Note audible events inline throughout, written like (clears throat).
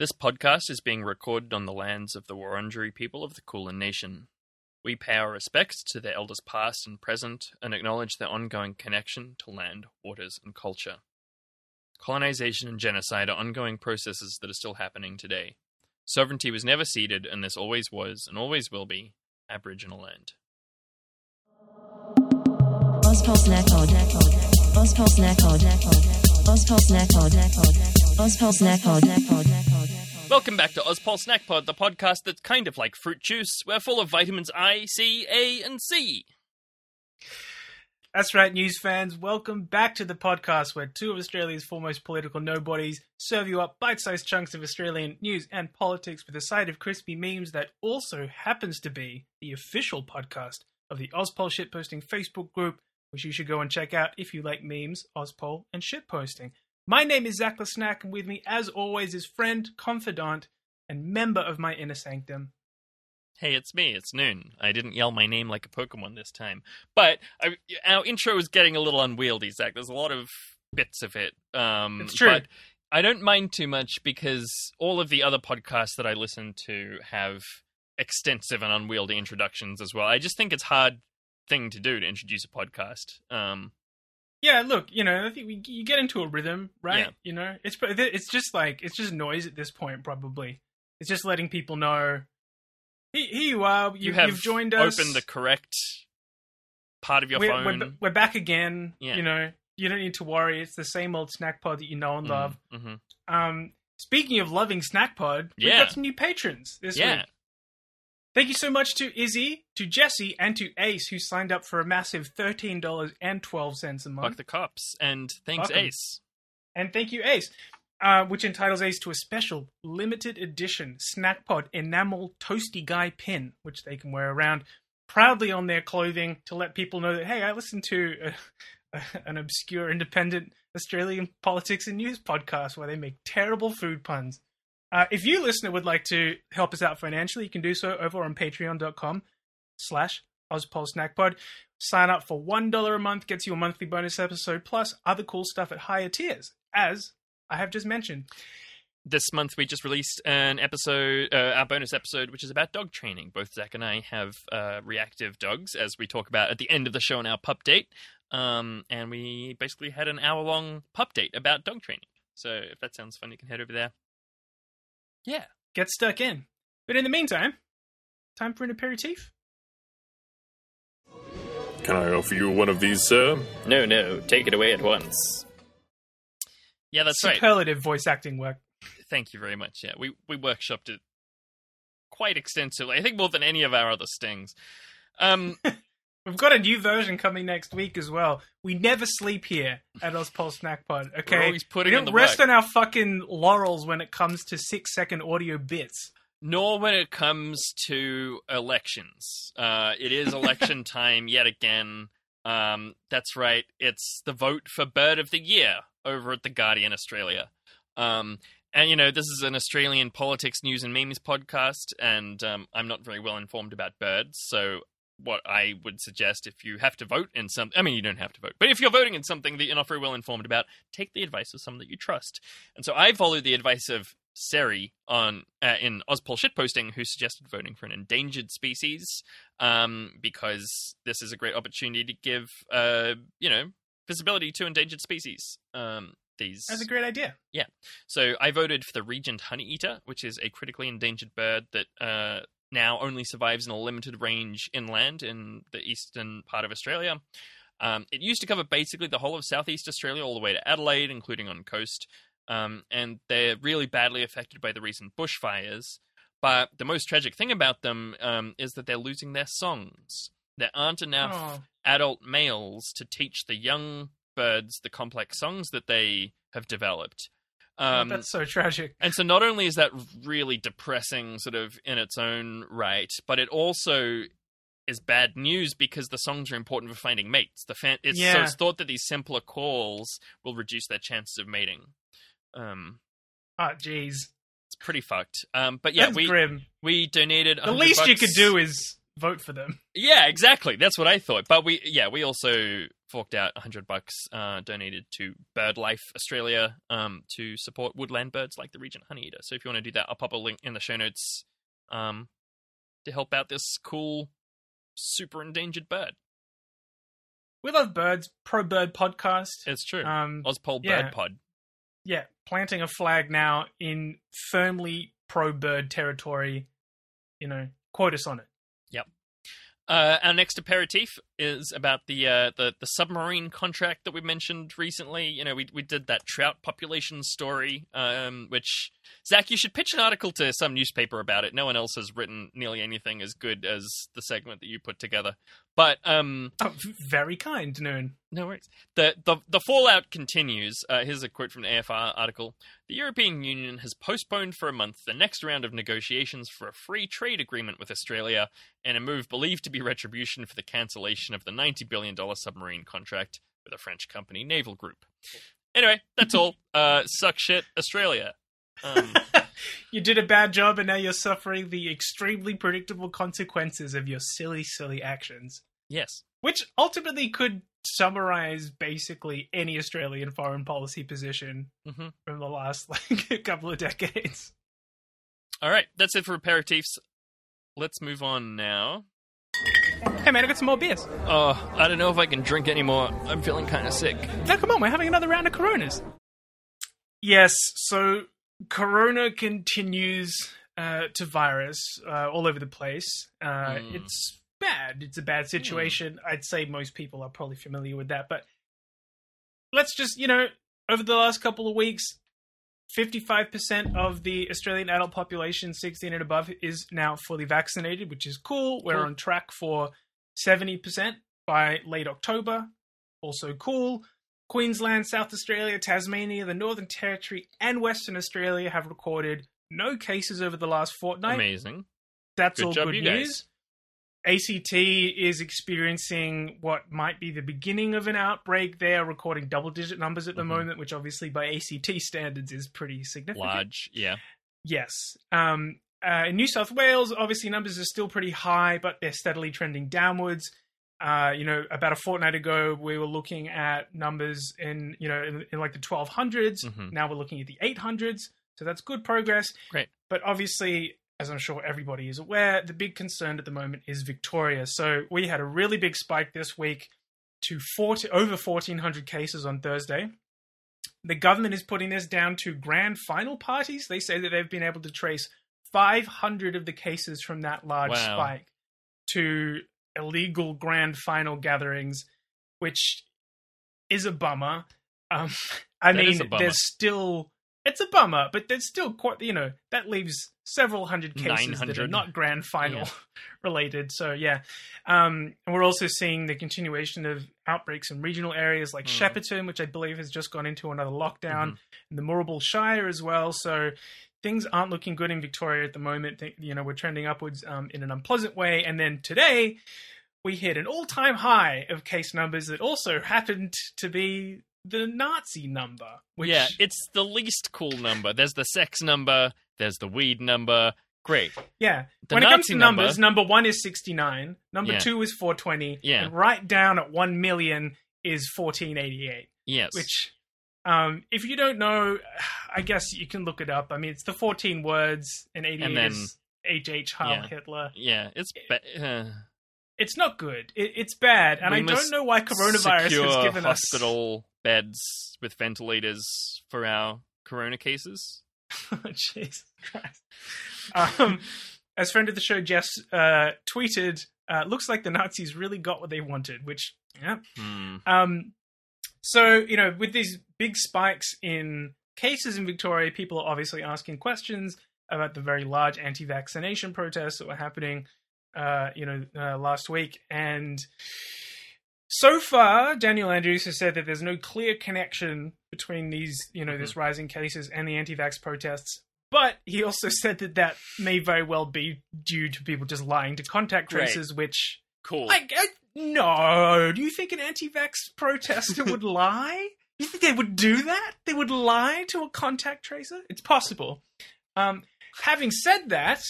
This podcast is being recorded on the lands of the Wurundjeri people of the Kulin Nation. We pay our respects to their elders past and present and acknowledge their ongoing connection to land, waters, and culture. Colonization and genocide are ongoing processes that are still happening today. Sovereignty was never ceded, and this always was and always will be Aboriginal land. Welcome back to Ozpol Snack Pod, the podcast that's kind of like fruit juice. We're full of vitamins I, C, A, and C. That's right, news fans. Welcome back to the podcast where two of Australia's foremost political nobodies serve you up bite sized chunks of Australian news and politics with a side of crispy memes that also happens to be the official podcast of the Ozpol Shitposting Facebook group, which you should go and check out if you like memes, Ozpol, and shitposting. My name is Zach the Snack, and with me, as always, is friend, confidant, and member of my inner sanctum, Hey, it's me. It's Noon. I didn't yell my name like a Pokemon this time, but I, our intro is getting a little unwieldy. Zach, there's a lot of bits of it. Um, It's true. But I don't mind too much because all of the other podcasts that I listen to have extensive and unwieldy introductions as well. I just think it's hard thing to do to introduce a podcast. Um, Yeah, look, you know, I think we, you get into a rhythm, right? Yeah. You know, it's it's just like it's just noise at this point, probably. It's just letting people know. Here, here you are. You, you have joined us. opened the correct part of your we're, phone. We're, we're back again. Yeah. You know, you don't need to worry. It's the same old snack pod that you know and love. hmm Um, speaking of loving snack pod, we've got some new patrons this Yeah. week. Thank you so much to Izzy, to Jesse, and to Ace, who signed up for a massive thirteen dollars and twelve cents a month. Fuck the cops. And thanks, Fuck 'em. Ace. And thank you, Ace, uh, which entitles Ace to a special limited edition Snack Pod enamel toasty guy pin, which they can wear around proudly on their clothing to let people know that hey, I listen to a, (laughs) an obscure independent Australian politics and news podcast where they make terrible food puns. Uh, if you listener would like to help us out financially, you can do so over on patreon.com slash ozpolsnackpod. Sign up for $1 a month, gets you a monthly bonus episode, plus other cool stuff at higher tiers, as I have just mentioned. this month we just released an episode, uh, our bonus episode, which is about dog training. Both Zach and I have uh, reactive dogs, as we talk about at the end of the show in our pup date. Um, and we basically had an hour long pup date about dog training. So if that sounds fun, you can head over there. Yeah. Get stuck in. But in the meantime, time for an aperitif. Can I offer you one of these, sir? No, no, take it away at once. Yeah, that's right. Superlative voice acting work. Thank you very much. Yeah, we, we workshopped it quite extensively. I think more than any of our other stings. Um, (laughs) We've got a new version coming next week as well. We never sleep here at Ozpol Snack Pod, okay? We're always putting we in don't the rest work. on our fucking laurels when it comes to six second audio bits. nor when it comes to elections. Uh, it is election (laughs) time yet again. Um, that's right. It's the vote for Bird of the Year over at the Guardian Australia. Um, and you know, this is an Australian politics, news, and memes podcast, and um, I'm not very well informed about birds. So, what I would suggest if you have to vote in some, I mean, you don't have to vote, but if you're voting in something that you're not very well informed about, take the advice of someone that you trust. And so, I followed the advice of Seri on uh, in Ozpol shitposting, who suggested voting for an endangered species, um, because this is a great opportunity to give, uh, you know, visibility to endangered species. Um, these That's a great idea. Yeah. So I voted for the regent honeyeater, which is a critically endangered bird that uh, now only survives in a limited range inland in the eastern part of Australia. Um, it used to cover basically the whole of southeast Australia, all the way to Adelaide, including on coast. Um, and they're really badly affected by the recent bushfires. But the most tragic thing about them um, is that they're losing their songs. There aren't enough Oh. adult males to teach the young birds the complex songs that they have developed. Um, That's so tragic. and so not only is that really depressing sort of in its own right, but it also is bad news because the songs are important for finding mates. The fan- it's, so it's thought that these simpler calls will reduce their chances of mating. Um, Oh, jeez. it's pretty fucked. Um, but yeah, That's we grim. we donated. The 100 least you could do is vote for them. (laughs) Yeah, exactly. That's what I thought. But we, yeah, we also forked out hundred bucks, uh, donated to BirdLife Australia, um, to support woodland birds like the Regent Honeyeater. So if you want to do that, I'll pop a link in the show notes, um, to help out this cool, super endangered bird. We love birds. Pro Bird podcast. It's true. Um, Ozpol yeah. Bird Pod. yeah, planting a flag now in firmly pro bird territory. You know, quote us on it. Uh, our next aperitif is about the, uh, the the submarine contract that we mentioned recently. You know, we we did that trout population story, um, which Zach, you should pitch an article to some newspaper about it. No one else has written nearly anything as good as the segment that you put together. But um, Oh, very kind, Noon. no worries. The the the fallout continues. Uh, here's a quote from the AFR article: "The European Union has postponed for a month the next round of negotiations for a free trade agreement with Australia, in a move believed to be retribution for the cancellation of the ninety billion dollar submarine contract with a French company, Naval Group." Anyway, that's all. (laughs) Uh, suck shit, Australia. Um, (laughs) You did a bad job, and now you're suffering the extremely predictable consequences of your silly, silly actions. yes. Which ultimately could summarize basically any Australian foreign policy position hmm from the last (laughs) like a couple of decades. All right, that's it for aperitifs. Let's move on now. Hey man, I got some more beers. Oh, I don't know if I can drink anymore. I'm feeling kind of sick. No, come on, we're having another round of Coronas. Yes, so Corona continues uh, to virus uh, all over the place. Uh, Hmm. It's bad. It's a bad situation. I'd say most people are probably familiar with that. But let's just, you know, over the last couple of weeks, 55% of the Australian adult population 16 and above is now fully vaccinated, which is cool. We're Cool. on track for 70% by late October. Also cool. Queensland, South Australia, Tasmania, the Northern Territory, and Western Australia have recorded no cases over the last fortnight. Amazing. That's Good all good you guys. ACT is experiencing what might be the beginning of an outbreak. They are recording double digit numbers at the Mhm. moment, which obviously by ACT standards is pretty significant. Large, yeah. Yes. Um, uh, in New South Wales, obviously numbers are still pretty high, but they're steadily trending downwards. Uh, you know, about a fortnight ago, we were looking at numbers in, you know, in, in like the 1200s. Mhm. Now we're looking at the 800s. So that's good progress. Great. But obviously, as I'm sure everybody is aware, the big concern at the moment is Victoria. So we had a really big spike this week to 40, over 1,400 cases on Thursday. The government is putting this down to grand final parties. They say that they've been able to trace 500 of the cases from that large Wow. spike to illegal grand final gatherings, which is a bummer. Um, (laughs) I That mean, a bummer. there's still it's a bummer, but there's still quite you know that leaves several hundred cases that are not grand final Yeah. (laughs) related. So yeah, um, and we're also seeing the continuation of outbreaks in regional areas like Mm. Shepparton, which I believe has just gone into another lockdown, Mhm. and the Moorabool Shire as well. So things aren't looking good in Victoria at the moment. You know, we're trending upwards um, in an unpleasant way. And then today, we hit an all-time high of case numbers that also happened to be the Nazi number. Which, Yeah, it's the least cool number. There's the sex number, there's the weed number. Great. yeah. The when it comes to number- numbers, number one is 69, number Yeah. two is 420, Yeah. and right down at 1 million is 1488. Yes. which um if you don't know (sighs) i guess you can look it up i mean it's the 14 words and 88 And then- is hh heil Yeah. hitler yeah, it's ba- uh, it's not good it, it's bad and i don't know why coronavirus has given hospital beds with ventilators for our corona cases. us (laughs) jesus christ um as friend of the show jess uh tweeted uh looks like the nazis really got what they wanted which yeah Hmm. Um, so you know, with these big spikes in cases in Victoria, people are obviously asking questions about the very large anti-vaccination protests that were happening, uh, you know, uh, last week. And so far, Daniel Andrews has said that there's no clear connection between these, you know, this rising cases and the anti-vax protests. But he also (laughs) said that that may very well be due to people just lying to contact tracers, which Cool. like, uh, no. Do you think an anti-vax protester would (laughs) lie? You think they would do that? They would lie to a contact tracer? It's possible. Um, having said that,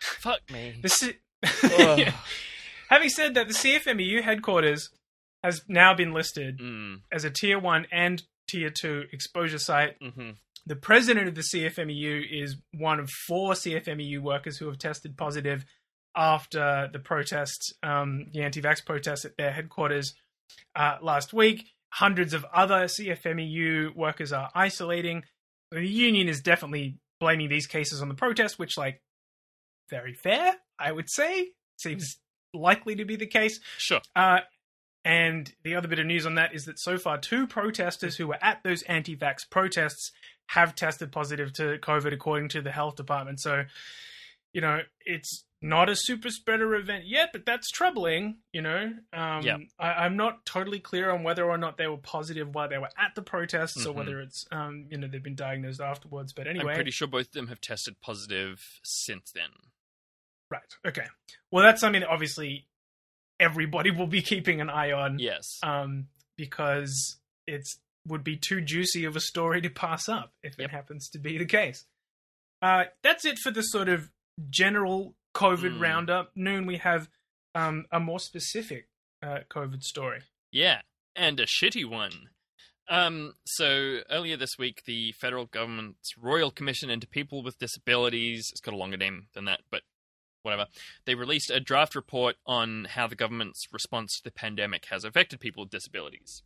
Fuck me. the si- Ugh. (laughs) Having said that, the CFMEU headquarters has now been listed Mm, as a tier one and tier two exposure site. hmm The president of the CFMEU is one of four CFMEU workers who have tested positive after the protest, um, the anti-vax protest at their headquarters uh, last week. Hundreds of other CFMEU workers are isolating. The union is definitely blaming these cases on the protest, which, like, very fair, I would say. Seems likely to be the case. Sure. Uh, and the other bit of news on that is that so far, two protesters who were at those anti vax protests have tested positive to COVID, according to the health department. So, you know, it's not a super spreader event yet, but that's troubling, you know. Um, Yeah. I, I'm not totally clear on whether or not they were positive while they were at the protests or Mhm. whether it's, um, you know, they've been diagnosed afterwards. But anyway. I'm pretty sure both of them have tested positive since then. Right. Okay. Well, that's something that obviously everybody will be keeping an eye on. Yes. um, because it's would be too juicy of a story to pass up if Yep. it happens to be the case. Uh, that's it for the sort of general COVID Mm. roundup. Noon, we have um, a more specific uh, COVID story. Yeah, and a shitty one. Um, so earlier this week, the federal government's Royal Commission into People with Disabilities, it's got a longer name than that, but whatever, they released a draft report on how the government's response to the pandemic has affected people with disabilities.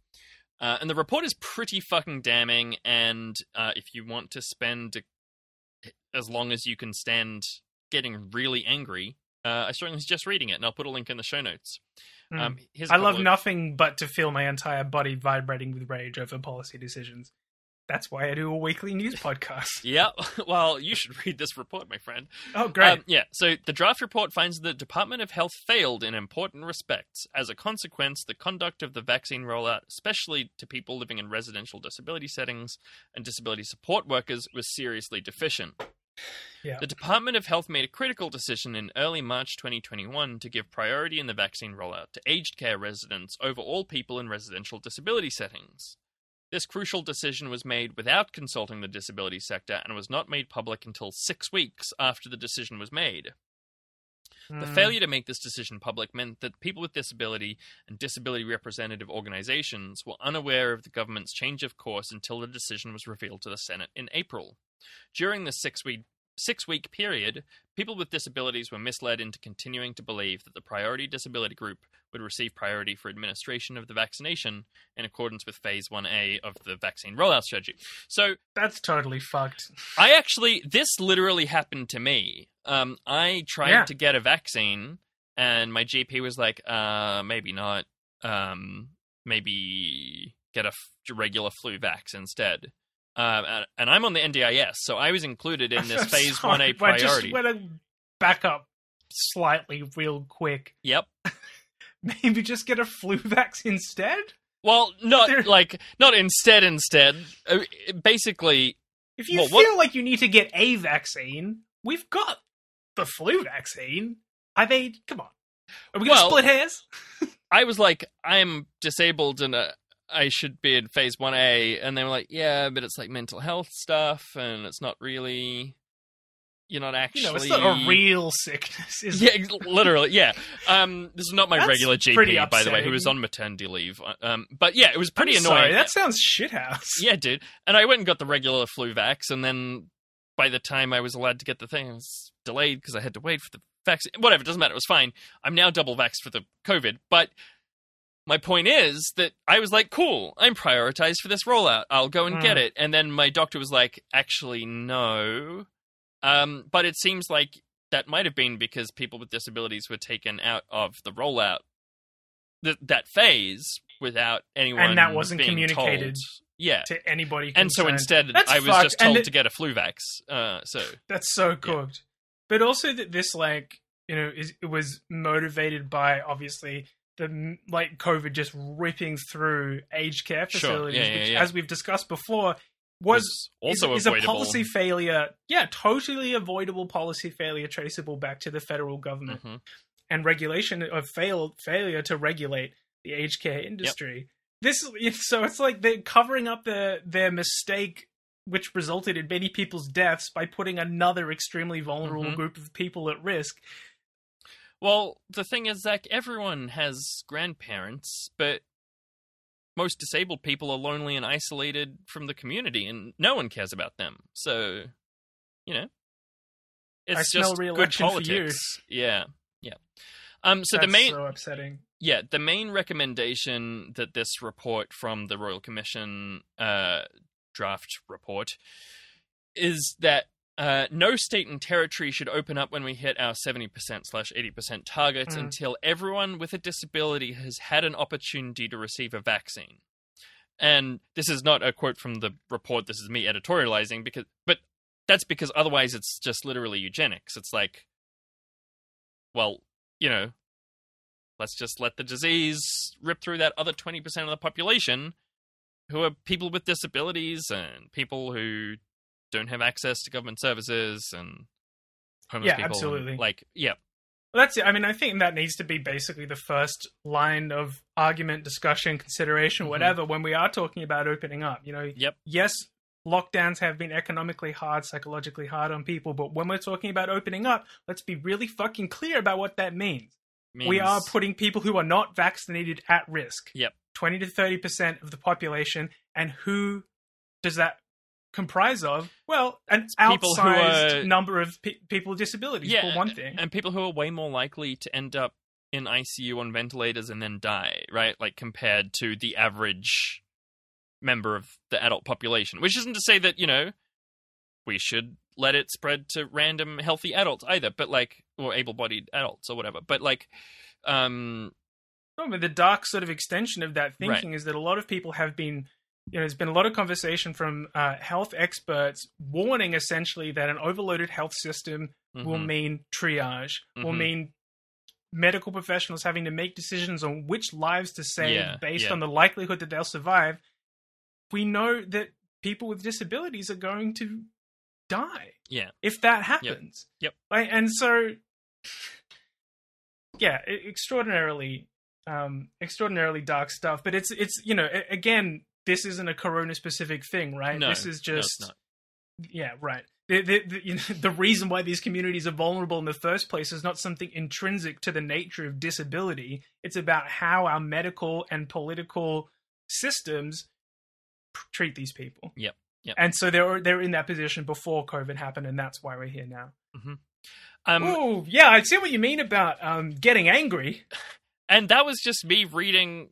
Uh, and the report is pretty fucking damning, and uh, if you want to spend as long as you can stand getting really angry, uh, I strongly suggest reading it, and I'll put a link in the show notes. Mm. Um, I love of- nothing but to feel my entire body vibrating with rage over policy decisions. That's why I do a weekly news podcast. (laughs) Yeah, (laughs) well, you should read this report, my friend. Oh, great. Um, yeah, so the draft report finds the Department of Health failed in important respects. As a consequence, the conduct of the vaccine rollout, especially to people living in residential disability settings and disability support workers, was seriously deficient. Yeah. The Department of Health made a critical decision in early March 2021 to give priority in the vaccine rollout to aged care residents over all people in residential disability settings. This crucial decision was made without consulting the disability sector and was not made public until six weeks after the decision was made. The Mm. failure to make this decision public meant that people with disability and disability representative organizations were unaware of the government's change of course until the decision was revealed to the Senate in April. During the six week six week period, people with disabilities were misled into continuing to believe that the priority disability group would receive priority for administration of the vaccination in accordance with phase 1A of the vaccine rollout strategy. So, That's totally fucked. I actually, this literally happened to me. Um, I tried Yeah. to get a vaccine, and my GP was like, uh, maybe not. Um, maybe get a f- regular flu vax instead. Um, and, I'm on the NDIS, so I was included in (laughs) this phase 1A but I just priority. want to back up slightly, real quick. Yep. (laughs) Maybe just get a flu vaccine instead. Well, not (laughs) like not instead. Instead, Uh, basically, If you Well, feel what- like you need to get a vaccine, we've got the flu vaccine. I they? Come on. Are we gonna Well- split hairs? (laughs) I was like, I'm disabled and uh, I should be in phase 1A. And they were like, yeah, but it's like mental health stuff and it's not really. You're not actually. You know, it's not a real sickness, is Yeah, it? literally, yeah. Um, this is not my That's regular GP, by the way, who was on maternity leave. Um, but yeah, it was pretty I'm annoying. Sorry, that sounds shithouse. Yeah, dude. And I went and got the regular flu vax, and then by the time I was allowed to get the thing, it was delayed because I had to wait for the vaccine. Whatever, it doesn't matter. It was fine. I'm now double vaxxed for the COVID. But my point is that I was like, cool, I'm prioritized for this rollout. I'll go and get Mm. it. And then my doctor was like, actually, no. Um, but it seems like that might have been because people with disabilities were taken out of the rollout, th- that phase, without anyone and that wasn't communicated. told. Yeah, To anybody, and so instead, That's I was fucked. just told it- to get a flu vax. Uh, so (laughs) That's so cooked. But also that this like you know is it was motivated by obviously the like COVID just ripping through aged care Sure. facilities, Yeah, yeah, which yeah. as we've discussed before was, also is, is a policy failure. Yeah, totally avoidable policy failure traceable back to the federal government Mhm. and regulation of failed failure to regulate the aged care industry. This so it's like they're covering up their their mistake, which resulted in many people's deaths by putting another extremely vulnerable Mhm. group of people at risk. Well, the thing is, Zach, everyone has grandparents, but most disabled people are lonely and isolated from the community, and no one cares about them. So, you know, it's I smell just good re-election for you. politics. Yeah, yeah. Um. So That's the main, so upsetting. yeah, the main recommendation that this report from the Royal Commission uh, draft report is that uh, no state and territory should open up when we hit our 70% slash 80% targets Mm. until everyone with a disability has had an opportunity to receive a vaccine. And this is not a quote from the report, this is me editorializing, because, but that's because otherwise it's just literally eugenics. It's like, well, you know, let's just let the disease rip through that other 20% of the population who are people with disabilities and people who don't have access to government services and homeless Yeah, people. and, absolutely. like, yeah, Well, that's it. I mean, I think that needs to be basically the first line of argument, discussion, consideration, Mhm. whatever, when we are talking about opening up. You know, Yep. yes, lockdowns have been economically hard, psychologically hard on people, but when we're talking about opening up, let's be really fucking clear about what that means. We are putting people who are not vaccinated at risk. Yep. 20 to 30% of the population. And who does that comprise of? Well, an outsized are- number of pe- people with disabilities, yeah, for one thing. and people who are way more likely to end up in ICU on ventilators and then die, right? Like compared to the average member of the adult population. Which isn't to say that, you know, we should let it spread to random healthy adults either, but like or able-bodied adults or whatever. But like um No, but the dark sort of extension of that Right. thinking is that a lot of people have been, you know, there's been a lot of conversation from uh, health experts warning essentially that an overloaded health system will mhm. mean triage, will Mhm. mean medical professionals having to make decisions on which lives to save Yeah, based yeah. on the likelihood that they'll survive. We know that people with disabilities are going to die yeah. if that happens. Yep. Right? And so, yeah, extraordinarily, um, extraordinarily dark stuff. But it's it's you know again, this isn't a Corona specific thing, right? No, this is no, it's just not. yeah, right. The, the, the, you know, (laughs) the reason why these communities are vulnerable in the first place is not something intrinsic to the nature of disability. It's about how our medical and political systems treat these people. Yep, yep. And so they're they're in that position before COVID happened, and that's why we're here now. Um oh, yeah, I see what you mean about um, getting angry. (laughs) And that was just me reading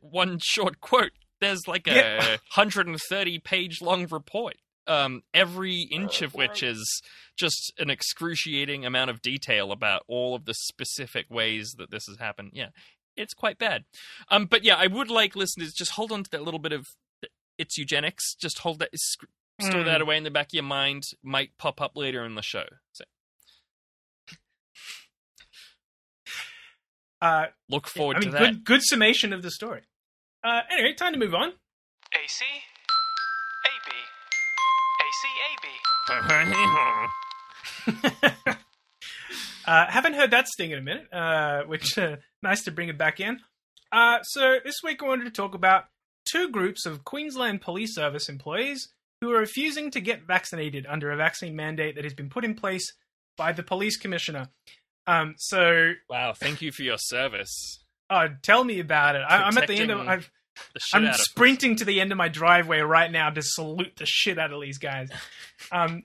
one short quote. There's like a Yeah. 130 page long report. Um, every inch of which is just an excruciating amount of detail about all of the specific ways that this has happened. Yeah, it's quite bad. Um, but yeah, I would like listeners just hold on to that little bit of it's eugenics. Just hold that, sc- store Mm. that away in the back of your mind. Might pop up later in the show. So Uh, look forward I mean, to that. good good summation of the story. Uh, anyway, time to move on. AC, AB, AC, AB. (laughs) uh, haven't heard that sting in a minute, uh, which uh, nice to bring it back in. Uh, so this week I wanted to talk about two groups of Queensland Police Service employees who are refusing to get vaccinated under a vaccine mandate that has been put in place by the police commissioner. Um, so, wow, thank you for your service. Uh, tell me about it. I, I'm at the end of. I've, I'm of sprinting to the end of my driveway right now to salute the shit out of these guys. Um,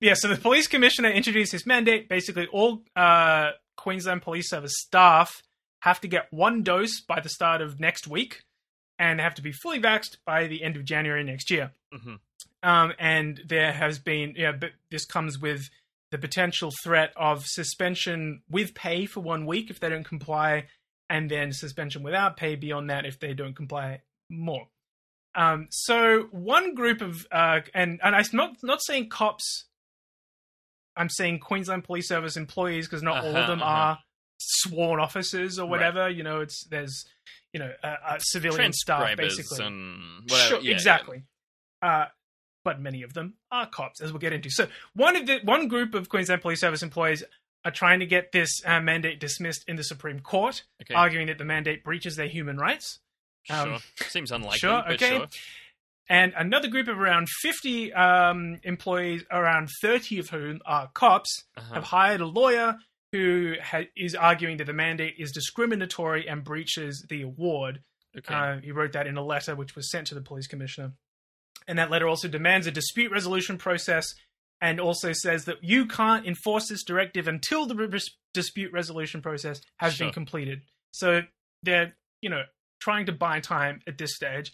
yeah, so the police commissioner introduced his mandate. Basically, all uh, Queensland Police Service staff have to get one dose by the start of next week and have to be fully vaxxed by the end of January next year. Mhm. Um, and there has been, yeah, but this comes with the potential threat of suspension with pay for one week if they don't comply, and then suspension without pay beyond that if they don't comply more. Um, so one group of uh, and and I'm not not saying cops. I'm saying Queensland Police Service employees because not all of Uh-huh, them uh-huh. are sworn officers or Right. whatever. You know, it's there's you know uh, uh, civilian staff basically. Sure, yeah, exactly. Uh, but many of them are cops, as we'll get into. So one of the one group of Queensland Police Service employees are trying to get this uh, mandate dismissed in the Supreme Court, Okay. arguing that the mandate breaches their human rights. sure. um, Seems unlikely. sure, but okay. Sure. And another group of around 50 um, employees, around 30 of whom are cops, Uh-huh. have hired a lawyer who ha- is arguing that the mandate is discriminatory and breaches the award. Okay. Uh, he wrote that in a letter which was sent to the police commissioner. And that letter also demands a dispute resolution process and also says that you can't enforce this directive until the re- dispute resolution process has Sure. been completed. So they're, you know, trying to buy time at this stage.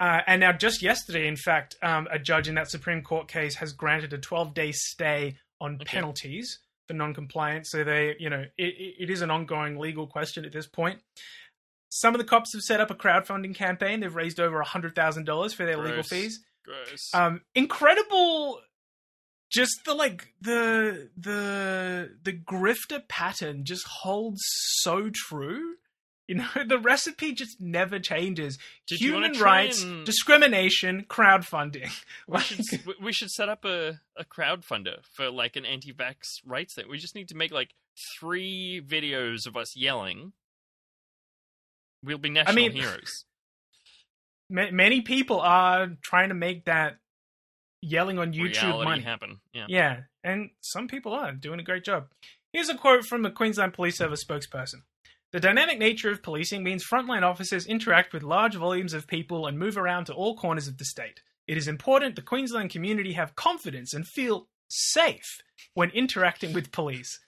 Uh, and now, just yesterday, in fact, um, a judge in that Supreme Court case has granted a 12 day stay on Okay. penalties for non-compliance. So they, you know, it, it is an ongoing legal question at this point. Some of the cops have set up a crowdfunding campaign. They've raised over hundred thousand dollars for their legal fees. Gross. Um, incredible. Just the like the the the grifter pattern just holds so true. You know, (laughs) the recipe just never changes. Did Human rights, and- discrimination, crowdfunding. (laughs) we should we- should set up a a crowdfunder for like an anti-vax rights thing. We just need to make like three videos of us yelling. We'll be national mean- (laughs) heroes. Many people are trying to make that yelling on YouTube Reality money. happen. Yeah. Yeah, and some people are doing a great job. Here's a quote from the Queensland Police Service spokesperson. The dynamic nature of policing means frontline officers interact with large volumes of people and move around to all corners of the state. It is important the Queensland community have confidence and feel safe when interacting with police.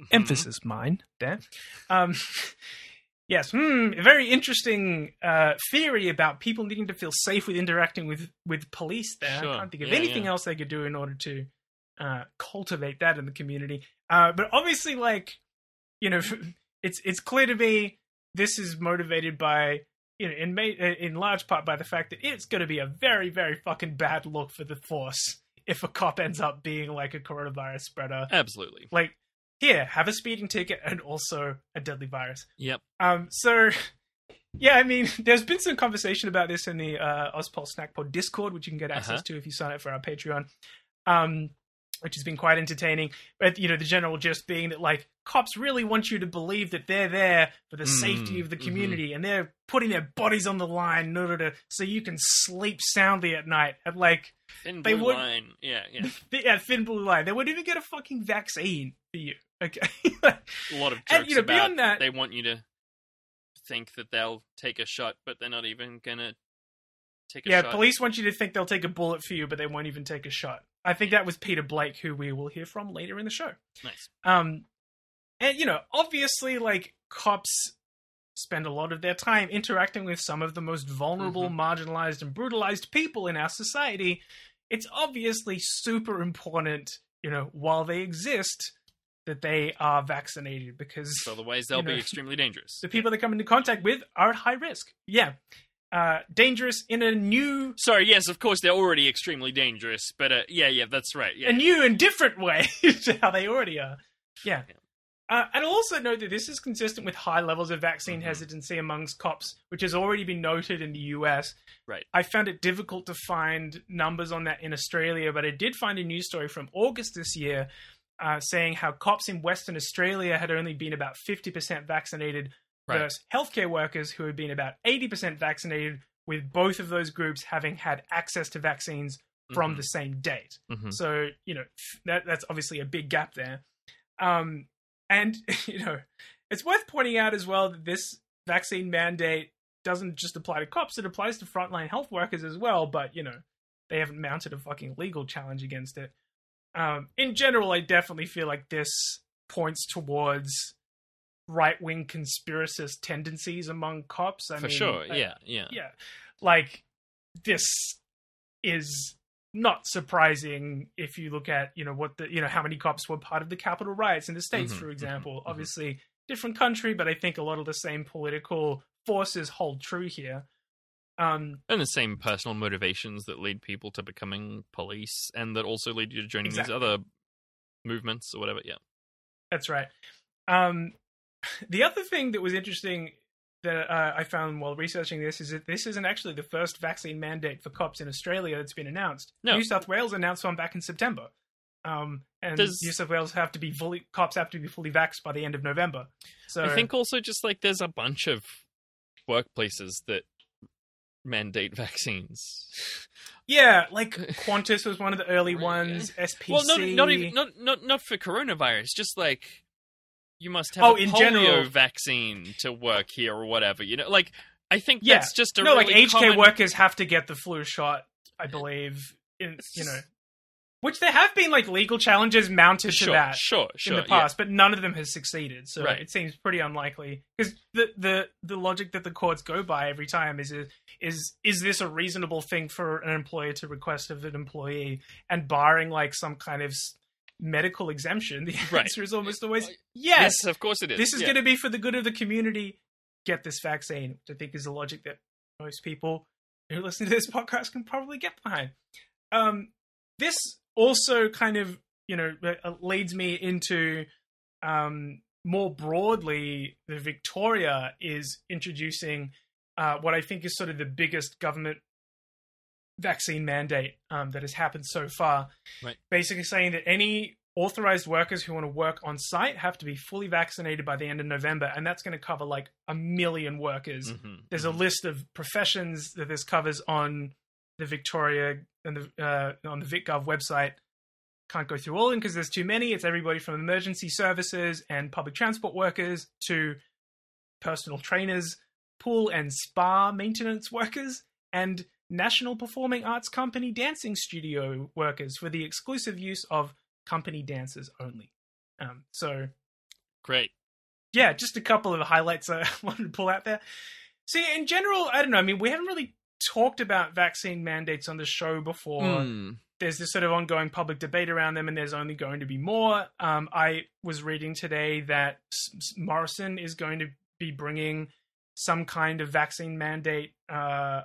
Mhm. Emphasis mine, Dan. Um, (laughs) yes, hmm, a very interesting uh, theory about people needing to feel safe with interacting with, with police there. Sure. I can't think of Yeah, anything yeah. else they could do in order to uh, cultivate that in the community. Uh, but obviously, like, you know, (laughs) it's it's clear to me this is motivated by, you know, in, ma- in large part by the fact that it's going to be a very, very fucking bad look for the force if a cop ends up being like a coronavirus spreader Absolutely. like here have a speeding ticket and also a deadly virus Yep. um so (laughs) yeah i mean (laughs) there's been some conversation about this in the uh ozpol snackpod discord which you can get access Uh-huh. to if you sign up for our patreon um which has been quite entertaining but you know the general gist being that like cops really want you to believe that they're there for the Mm, safety of the mhm. community and they're putting their bodies on the line in order to so you can sleep soundly at night and like Thin They blue would- line. Yeah, yeah. (laughs) yeah thin blue line they wouldn't even get a fucking vaccine for you (laughs) okay A lot of jokes And, you know, about that- they want you to think that they'll take a shot, but they're not even gonna take a yeah, shot. police want you to think they'll take a bullet for you, but they won't even take a shot. I think that was Peter Blake, who we will hear from later in the show. Nice. Um, and you know, obviously, like cops spend a lot of their time interacting with some of the most vulnerable, Mhm. marginalized, and brutalized people in our society. It's obviously super important, you know, while they exist, that they are vaccinated because So otherwise they'll you know, be extremely dangerous. the people they come into contact with are at high risk. Yeah. Uh, dangerous in a new Sorry, yes, of course they're already extremely dangerous, but uh, yeah, yeah, that's right. Yeah. a new and different way (laughs) to how they already are. Yeah. Uh, and I'll also note that this is consistent with high levels of vaccine Mhm. hesitancy amongst cops, which has already been noted in the US. Right. I found it difficult to find numbers on that in Australia, but I did find a news story from August this year uh, saying how cops in Western Australia had only been about 50% vaccinated Right. versus healthcare workers who had been about 80% vaccinated, with both of those groups having had access to vaccines from Mhm. the same date. Mhm. So you know that that's obviously a big gap there. Um, and (laughs) you know it's worth pointing out as well that this vaccine mandate doesn't just apply to cops; it applies to frontline health workers as well. But you know they haven't mounted a fucking legal challenge against it. Um, in general, I definitely feel like this points towards right wing conspiracist tendencies among cops. I For mean, sure. I- yeah, yeah. yeah like this is not surprising if you look at you know what the you know how many cops were part of the capitol riots in the states Mhm, for mhm, example mhm. obviously different country but i think a lot of the same political forces hold true here um And the same personal motivations that lead people to becoming police and that also lead you to joining Exactly. these other movements or whatever. Yeah. That's right. Um, (laughs) the other thing that was interesting that uh, I found while researching this is that this isn't actually the first vaccine mandate for cops in Australia that's been announced. No. New South Wales announced one back in September. Um, and Does- New South Wales have to be fully cops have to be fully vaxxed by the end of November. So I think also just like there's a bunch of workplaces that mandate vaccines. yeah, (laughs) like Qantas was one of the early ones. SPC. Well, not not even not not not for coronavirus. Just like you must have Oh, a in polio general- vaccine to work here or whatever. You know, like I think Yeah. that's just a no, really like aged care common- workers have to get the flu shot, I believe. In you know, which there have been like legal challenges mounted Sure, to that sure, sure. in the yeah. past, but none of them has succeeded. So Right. it seems pretty unlikely because the, the the logic that the courts go by every time is is is this a reasonable thing for an employer to request of an employee? And barring like some kind of medical exemption, the Right. answer is almost always yes. Yes, of course it is. this is yeah. going to be for the good of the community. Get this vaccine, which I think is the logic that most people who listen to this (laughs) podcast can probably get behind. Um, this also kind of, you know, uh, leads me into um, more broadly, the Victoria is introducing uh, what I think is sort of the biggest government vaccine mandate um, that has happened so far. Right. Basically saying that any authorized workers who want to work on site have to be fully vaccinated by the end of November, and that's going to cover like a million workers. Mhm, There's a mhm. list of professions that this covers on the Victoria and the uh, on the VicGov website. Can't go through all of them because there's too many. It's everybody from emergency services and public transport workers to personal trainers, pool and spa maintenance workers, and National Performing Arts Company dancing studio workers for the exclusive use of company dancers only. Um, so great. yeah, just a couple of highlights I (laughs) wanted to pull out there. See, in general, I don't know. I mean, we haven't really talked about vaccine mandates on the show before. Hmm. There's this sort of ongoing public debate around them, and there's only going to be more. Um, I was reading today that Morrison is going to be bringing some kind of vaccine mandate uh,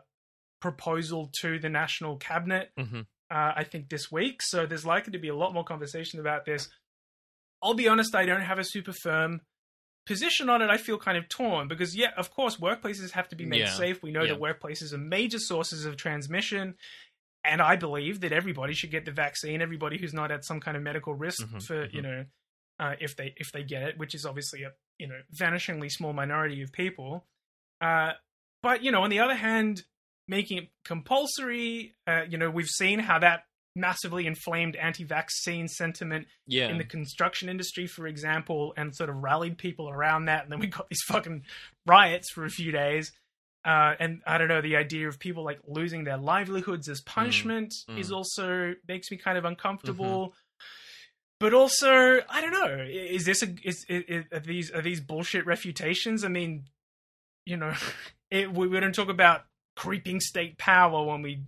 proposal to the national cabinet Mhm. uh, I think, this week. So there's likely to be a lot more conversation about this. I'll be honest, I don't have a super firm position on it. I feel kind of torn because, yeah, of course, workplaces have to be made Yeah. safe. We know Yeah. that workplaces are major sources of transmission. And I believe that everybody should get the vaccine. Everybody who's not at some kind of medical risk Mhm, for, you know, uh, if they if they get it, which is obviously a you know vanishingly small minority of people. Uh, but you know, on the other hand, making it compulsory, uh, you know, we've seen how that massively inflamed anti-vaccine sentiment Yeah. in the construction industry, for example, and sort of rallied people around that. And then we got these fucking riots for a few days. Uh, and I don't know, the idea of people like losing their livelihoods as punishment mm. is also makes me kind of uncomfortable. But also, I don't know. Is this a is, is, are these are these bullshit refutations? I mean, you know, (laughs) it, we, we don't talk about creeping state power when we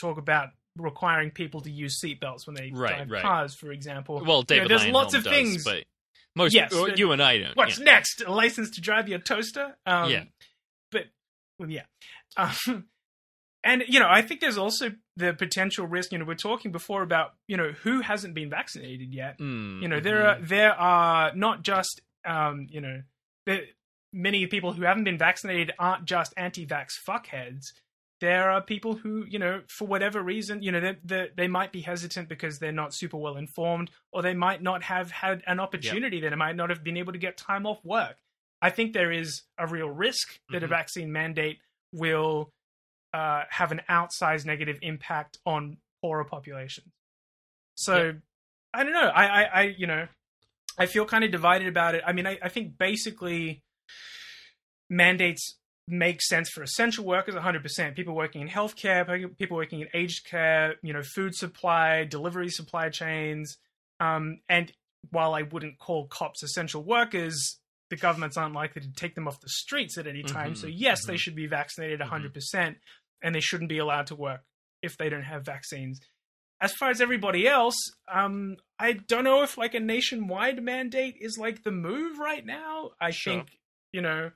talk about requiring people to use seatbelts when they Right, drive right. cars, for example. well, You know, there's lots of does, things. but most Yes, you and I don't. What's yeah. next? A license to drive your toaster? Um, Yeah. But well, yeah. Um, and you know, I think there's also the potential risk. You know, we're talking before about you know who hasn't been vaccinated yet. Mm, You know, there mhm. are there are not just um, you know, there, many people who haven't been vaccinated aren't just anti-vax fuckheads. There are people who, you know, for whatever reason, you know, they they they might be hesitant because they're not super well informed, or they might not have had an opportunity. They might not have been able to get time off work. I think there is a real risk that a Mhm. vaccine mandate will uh, have an outsized negative impact on poorer populations. So I don't know. I, I, I, you know, I feel kind of divided about it. I mean, I, I think basically mandates make sense for essential workers 100%. People working in healthcare, people working in aged care, you know, food supply, delivery supply chains. Um, and while I wouldn't call cops essential workers, the governments aren't likely to take them off the streets at any time. Mhm, So, yes, they mhm. should be vaccinated Mhm. 100%, and they shouldn't be allowed to work if they don't have vaccines. As far as everybody else, um, I don't know if like a nationwide mandate is like the move right now. I Sure. think, you know,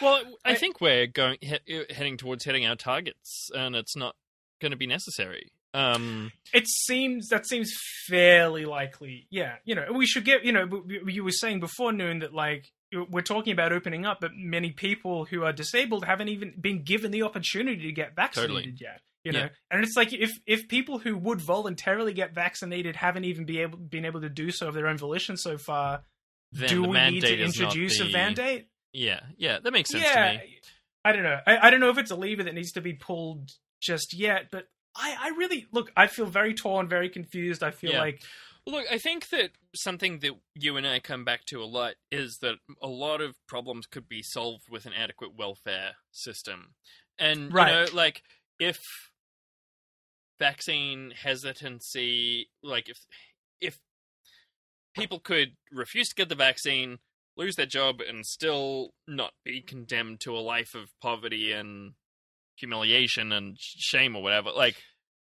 Well, I, I- think we're going he- heading towards hitting our targets, and it's not going to be necessary. Um, it seems that seems fairly likely. Yeah, you know, we should get. You know, you were saying before Noon that like we're talking about opening up, but many people who are disabled haven't even been given the opportunity to get vaccinated Totally. yet. You know, Yeah. and it's like if if people who would voluntarily get vaccinated haven't even be able been able to do so of their own volition so far, then do the we need to mandate is not introduce a the- mandate? Yeah, yeah, that makes sense yeah, to me. I don't know. I, I don't know if it's a lever that needs to be pulled just yet, but I, I really look. I feel very torn, very confused. I feel Yeah. like Look, I think that something that you and I come back to a lot is that a lot of problems could be solved with an adequate welfare system. And, Right. you know, like, if vaccine hesitancy, like, if, if people could refuse to get the vaccine, lose their job, and still not be condemned to a life of poverty and humiliation and shame or whatever, like,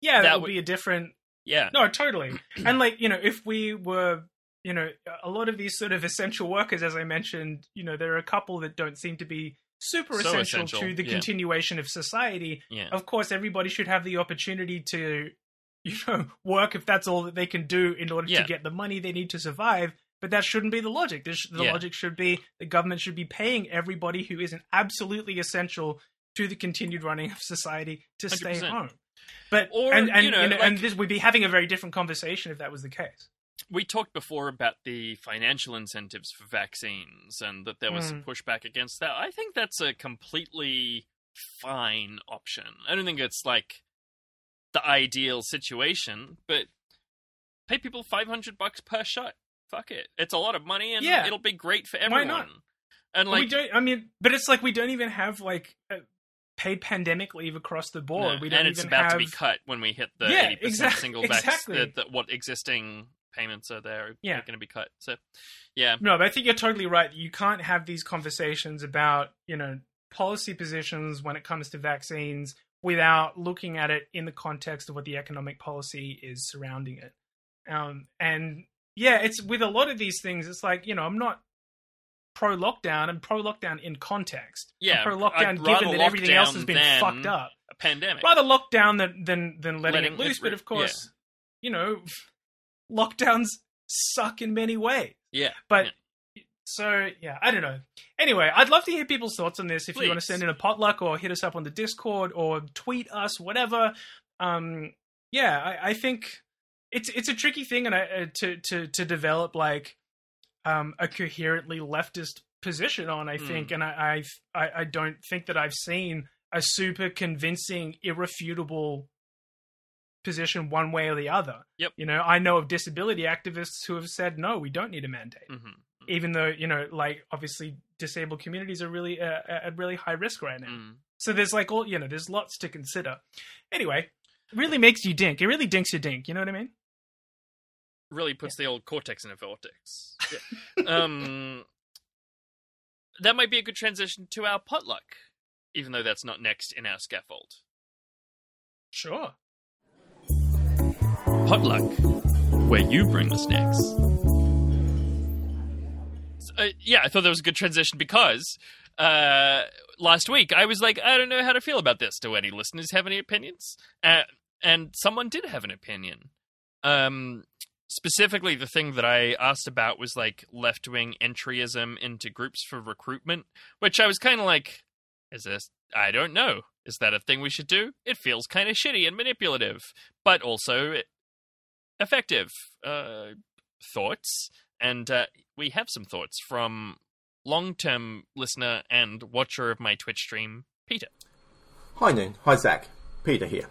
Yeah, that, would- be a different. yeah. No, totally. (clears throat) and like you know, if we were, you know, a lot of these sort of essential workers, as I mentioned, you know, there are a couple that don't seem to be super So essential, essential, to the yeah. continuation of society. Yeah. Of course, everybody should have the opportunity to, (laughs) you know, work if that's all that they can do in order Yeah. to get the money they need to survive. But that shouldn't be the logic. This, the Yeah. logic should be the government should be paying everybody who isn't absolutely essential to the continued running of society to stay 100%. home. But Or, and and you know, and like- this, we'd be having a very different conversation if that was the case. we talked before about the financial incentives for vaccines and that there was some Hmm. pushback against that. I think that's a completely fine option. I don't think it's like the ideal situation, but pay people 500 bucks per shot. Fuck it. It's a lot of money and Yeah. it'll be great for everyone. Why not? And like, we don't. I mean, but it's like we don't even have like uh, paid pandemic leave across the board. no, we don't and it's about have. to be cut when we hit the Yeah, 80% exact- single vax exactly. that, that what existing payments are there are Yeah. going to be cut. So yeah. No, but I think you're totally right. You can't have these conversations about you know policy positions when it comes to vaccines without looking at it in the context of what the economic policy is surrounding it. Um, and yeah, it's with a lot of these things. It's like you know, I'm not pro lockdown. I'm pro lockdown in context. Yeah, pro lockdown given that everything else has been fucked up. A pandemic. rather lockdown than than than letting, Letting it loose. it but of course, you know, (laughs) lockdowns suck in many ways. yeah. But Yeah. so yeah, I don't know. Anyway, I'd love to hear people's thoughts on this. If you want to send in a potluck or hit us up on the Discord or tweet us, whatever. Um, yeah, I, I think it's it's a tricky thing, and I, uh, to to to develop like um, a coherently leftist position on. I Hmm. think, and I, I've, I I don't think that I've seen a super convincing, irrefutable position one way or the other. Yep. You know, I know of disability activists who have said no, we don't need a mandate hmm even though you know like obviously disabled communities are really uh, at really high risk right now Mm. so there's like all you know there's lots to consider anyway it really makes you dink it really dinks your dink you know what i mean Really puts the old cortex in a vortex. (laughs) Yeah. um, that might be a good transition to our potluck, even though that's not next in our scaffold. sure Potluck, where you bring the snacks. Uh, yeah, I thought that was a good transition because uh, last week I was like, I don't know how to feel about this. Do any listeners have any opinions? Uh, and someone did have an opinion. Um, specifically, the thing that I asked about was like left wing entryism into groups for recruitment, which I was kind of like, is this? I don't know. Is that a thing we should do? It feels kind of shitty and manipulative, but also effective. Uh, thoughts, and uh, we have some thoughts from long-term listener and watcher of my Twitch stream, Peter. Hi Noon, hi Zach, Peter here.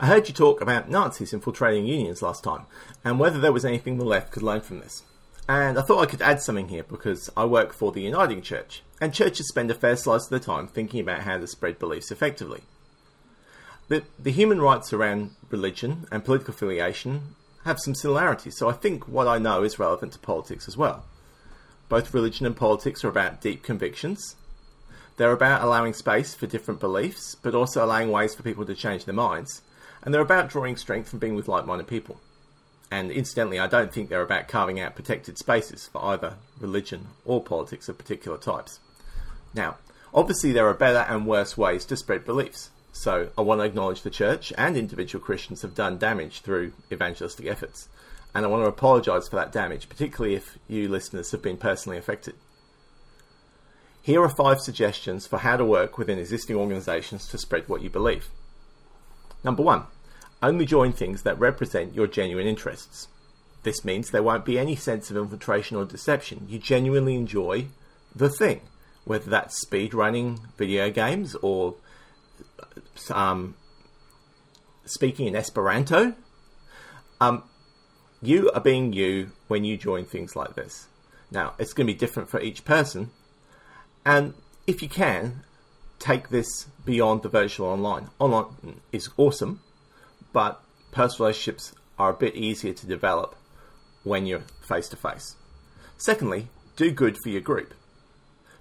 I heard you talk about Nazis infiltrating unions last time, and whether there was anything the left could learn from this. And I thought I could add something here because I work for the Uniting Church, and churches spend a fair slice of their time thinking about how to spread beliefs effectively. The, the human rights around religion and political affiliation have some similarities, so I think what I know is relevant to politics as well. Both religion and politics are about deep convictions, they're about allowing space for different beliefs, but also allowing ways for people to change their minds. And they're about drawing strength from being with like minded people. And incidentally, I don't think they're about carving out protected spaces for either religion or politics of particular types. Now, obviously, there are better and worse ways to spread beliefs. So I want to acknowledge the church and individual Christians have done damage through evangelistic efforts. And I want to apologise for that damage, particularly if you listeners have been personally affected. Here are five suggestions for how to work within existing organisations to spread what you believe. Number one, only join things that represent your genuine interests. This means there won't be any sense of infiltration or deception. You genuinely enjoy the thing, whether that's speed running video games or um, speaking in Esperanto. Um, you are being you when you join things like this. Now, it's going to be different for each person, and if you can, take this beyond the virtual online. Online is awesome, but personal relationships are a bit easier to develop when you're face to face. Secondly, do good for your group.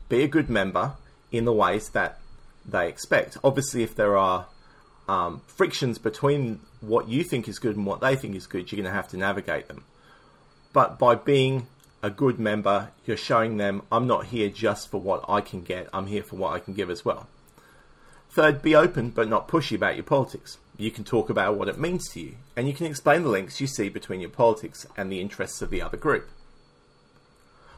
Be a good member in the ways that they expect. Obviously, if there are um, frictions between what you think is good and what they think is good, you're going to have to navigate them. But by being a good member, you're showing them I'm not here just for what I can get, I'm here for what I can give as well. Third, be open but not pushy about your politics. You can talk about what it means to you, and you can explain the links you see between your politics and the interests of the other group.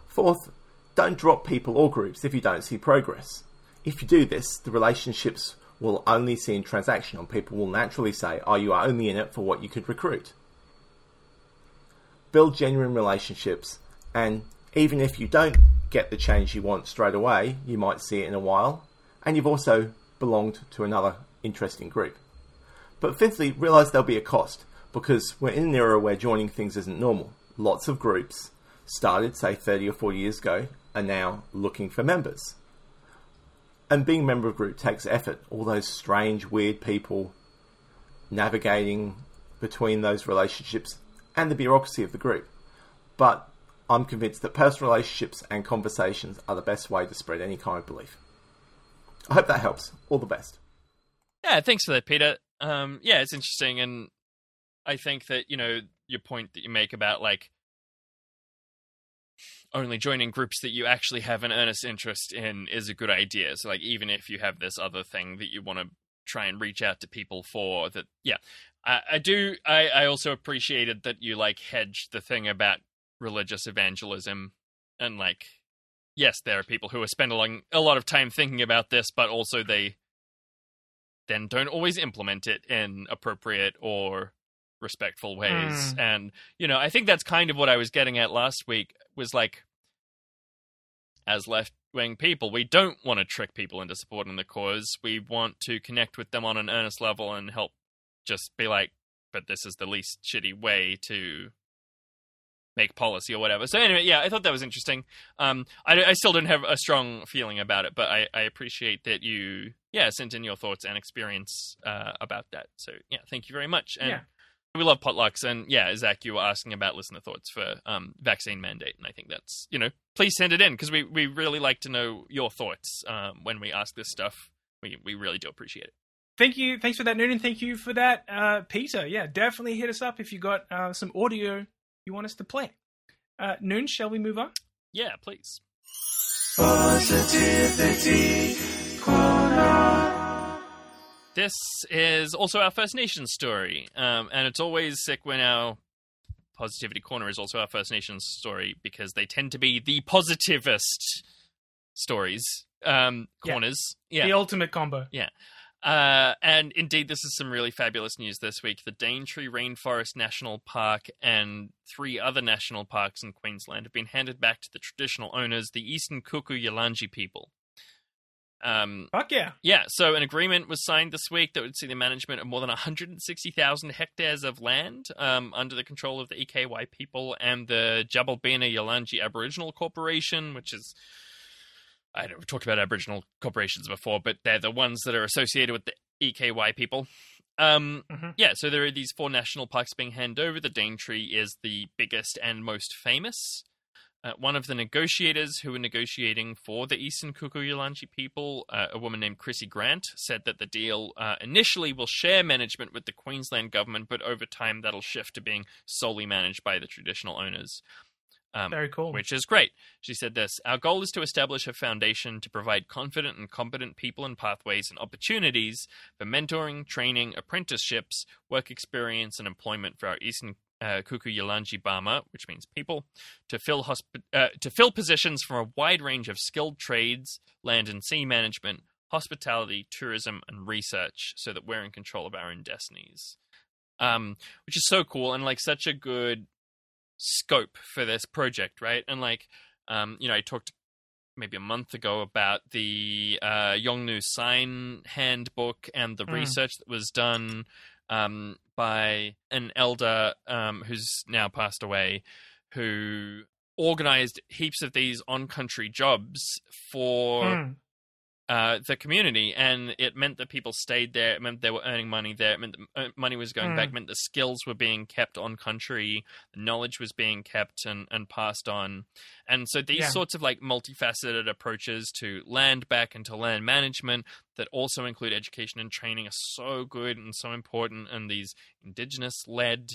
Fourth, don't drop people or groups if you don't see progress. If you do this, the relationships will only seem transactional. People will naturally say, oh, you are only in it for what you could recruit. Build genuine relationships and even if you don't get the change you want straight away, you might see it in a while, and you've also belonged to another interesting group. But fifthly, realize there'll be a cost because we're in an era where joining things isn't normal. Lots of groups started, say, 30 or 40 years ago, are now looking for members. And being a member of a group takes effort. All those strange, weird people navigating between those relationships and the bureaucracy of the group. But I'm convinced that personal relationships and conversations are the best way to spread any kind of belief. I hope that helps. All the best. Yeah, thanks for that, Peter. Um, yeah, it's interesting, and I think that you know your point that you make about like only joining groups that you actually have an earnest interest in is a good idea. So, like, even if you have this other thing that you want to try and reach out to people for, that yeah, I, I do. I, I also appreciated that you like hedged the thing about religious evangelism and like yes there are people who are spending a lot of time thinking about this but also they then don't always implement it in appropriate or respectful ways Mm. and you know i think that's kind of what i was getting at last week was like as left wing people we don't want to trick people into supporting the cause we want to connect with them on an earnest level and help just be like but this is the least shitty way to make policy or whatever. So anyway, yeah, I thought that was interesting. Um, I, I still don't have a strong feeling about it, but I, I appreciate that you, yeah, sent in your thoughts and experience uh, about that. So yeah, thank you very much. And Yeah. we love potlucks, and yeah, Zach, you were asking about listener thoughts for um, vaccine mandate, and I think that's you know, please send it in because we we really like to know your thoughts um, when we ask this stuff. We we really do appreciate it. Thank you. Thanks for that, Noonan. Thank you for that, uh, Peter. Yeah, definitely hit us up if you got uh, some audio you want us to play. Uh, Noon, shall we move on? Yeah, please. Positivity This is also our First Nations story, um, and it's always sick when our Positivity Corner is also our First Nations story because they tend to be the positivist stories um, corners. Yeah, The ultimate combo. Uh, and indeed, this is some really fabulous news this week. The Daintree Rainforest National Park and three other national parks in Queensland have been handed back to the traditional owners, the Eastern Kuku Yalanji people. Um, Fuck yeah. yeah, so an agreement was signed this week that would see the management of more than 160,000 hectares of land um, under the control of the EKY people and the Jabalbina Yalanji Aboriginal Corporation, which is. I know we've talked about Aboriginal corporations before, but they're the ones that are associated with the EKY people. Um, Mhm. Yeah, so there are these four national parks being handed over. The Daintree is the biggest and most famous. Uh, one of the negotiators who were negotiating for the Eastern Kuku-Yalanji people, uh, a woman named Chrissy Grant, said that the deal uh, initially will share management with the Queensland government, but over time that'll shift to being solely managed by the traditional owners. Um, Very cool. which is great. She said this Our goal is to establish a foundation to provide confident and competent people and pathways and opportunities for mentoring, training, apprenticeships, work experience, and employment for our Eastern uh, Kuku Yalanji Bama, which means people, to fill, hospi- uh, to fill positions from a wide range of skilled trades, land and sea management, hospitality, tourism, and research, so that we're in control of our own destinies. Um, which is so cool and like such a good scope for this project, right? And like, um, you know, I talked maybe a month ago about the uh, Yolngu sign handbook and the Mm. research that was done um, by an elder um, who's now passed away, who organized heaps of these on-country jobs for Mm. Uh, the community, and it meant that people stayed there. It meant they were earning money there. It meant uh, money was going Mm. back. It meant the skills were being kept on country. The knowledge was being kept and, and passed on. And so these Yeah. sorts of like multifaceted approaches to land back and to land management that also include education and training are so good and so important. And these indigenous led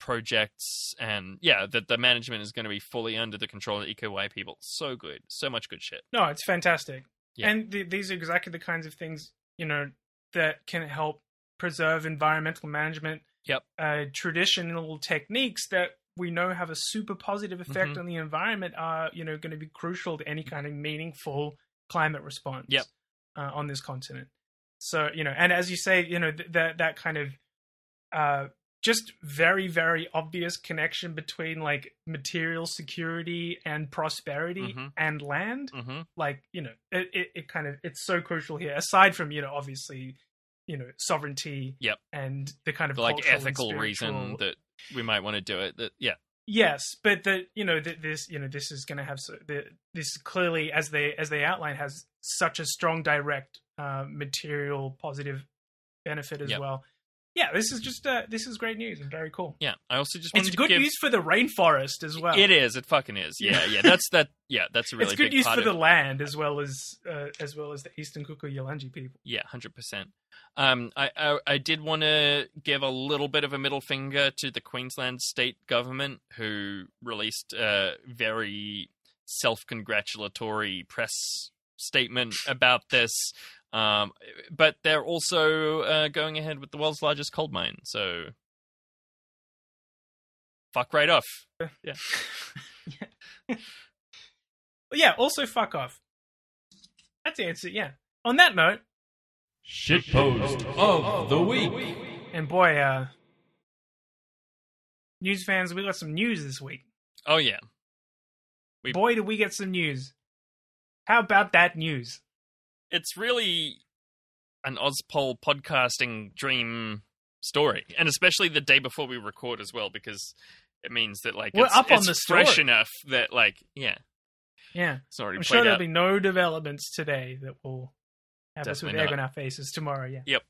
projects and yeah that the management is going to be fully under the control of the EKY people so good so much good shit No, it's fantastic. Yeah. And th- these are exactly the kinds of things, you know, that can help preserve environmental management. Yep. Uh, traditional techniques that we know have a super positive effect Mhm. on the environment are, you know, going to be crucial to any kind of meaningful climate response Yep. uh, on this continent. So, you know, and as you say, you know, th- that that kind of uh, just very, very obvious connection between like material security and prosperity Mhm. and land hmm like you know it, it, it kind of it's so crucial here aside from you know obviously you know sovereignty Yep. and the kind of the like ethical reason that we might want to do it that yeah yes but that you know that this you know this is going to have so the, this clearly as they as they outline has such a strong direct uh, material positive benefit as Yep. well yeah this is just uh, this is great news and very cool yeah i also just wanted it's to good give news for the rainforest as well it is it fucking is yeah Yeah. that's that yeah that's a really it's good news for of the land as well as uh, as well as the eastern kuku yalanji people Yeah, hundred percent. Um, I, I I did want to give a little bit of a middle finger to the Queensland state government, who released a very self-congratulatory press statement about this. Um, but they're also uh, going ahead with the world's largest coal mine, so fuck right off. Yeah. (laughs) (laughs) But yeah, also fuck off. That's the answer, yeah. On that note, Shitpost of the week. and boy, uh news fans, we got some news this week. Oh yeah, We- Boy, did we get some news. How about that news? It's really an Ozpol podcasting dream story, and especially the day before we record as well, because it means that like We're it's, up on the fresh story. enough that like yeah, Yeah. it's already I'm sure there'll out. be no developments today that will have us with Definitely egg on our faces tomorrow, yeah. Yep.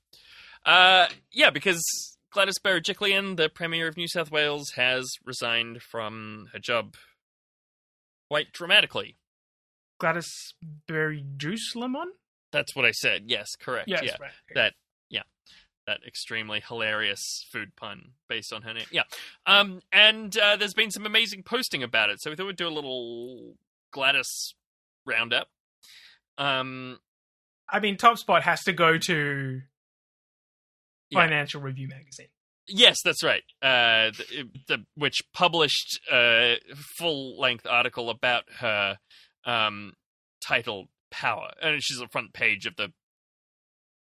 Uh, yeah, because Gladys Berejiklian, the Premier of New South Wales, has resigned from her job quite dramatically. Gladys Berejiklian? That's what I said. Yes, correct. Yes, yeah. right. that yeah that extremely hilarious food pun based on her name yeah um and uh, there's been some amazing posting about it so we thought we'd do a little gladys roundup um I mean, Top Spot has to go to Yeah. Financial Review magazine. yes that's right uh the, the which published a full length article about her um titled power and she's the front page of the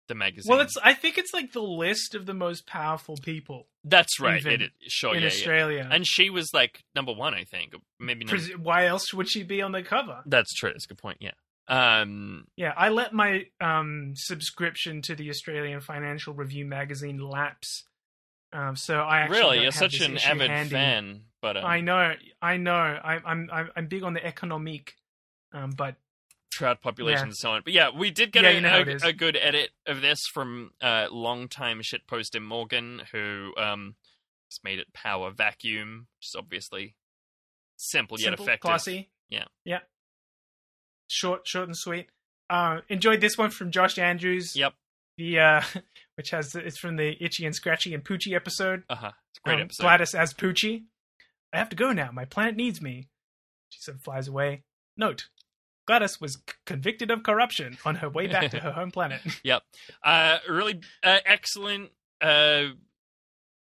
the magazine Well, it's I think it's like the list of the most powerful people that's right it, it sure in yeah, yeah. Australia. and she was like number one i think maybe number why else would she be on the cover? That's true. That's a good point. Yeah. Um. Yeah, I let my um, subscription to the Australian Financial Review magazine lapse. Um, so I actually Really, you're such an avid handy. fan, but um, I know, I know. I, I'm I'm I'm big on the economique, um, but crowd population Yeah. and so on. But yeah, we did get Yeah, a, you know a, a good edit of this from uh, longtime shitposter Morgan, who um just made it power vacuum, which is obviously simple yet simple, effective. classy. Yeah. yeah. Short, short and sweet. Uh, enjoyed this one from Josh Andrews. Yep. The uh, (laughs) which has it's from the Itchy and Scratchy and Poochie episode. Uh huh. It's a great Um, episode. Gladys as Poochie. I have to go now. My planet needs me. She said, flies away. Note: Gladys was convicted of corruption on her way back to her home planet. (laughs) Yep. Uh, really uh, excellent. Uh,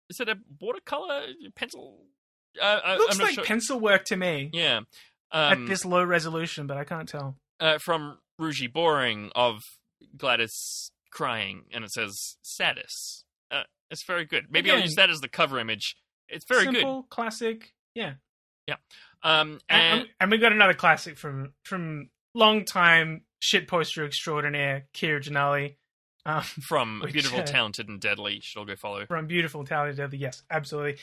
is it a watercolor pencil? Uh, I, Looks like sure. pencil work to me Yeah. at Um, this low resolution, but I can't tell. uh, from Rougie Boring of Gladys crying, and it says "Saddest." Uh, it's very good. Maybe I'll use that as the cover image. It's very good. Simple, classic. Yeah. good. Um, And, and and we got another classic from from long time shit poster extraordinaire Kira Janali. Um, (laughs) From Which, Beautiful, uh, Talented, and Deadly. Should all go follow. from Beautiful, Talented, Deadly. Yes, absolutely.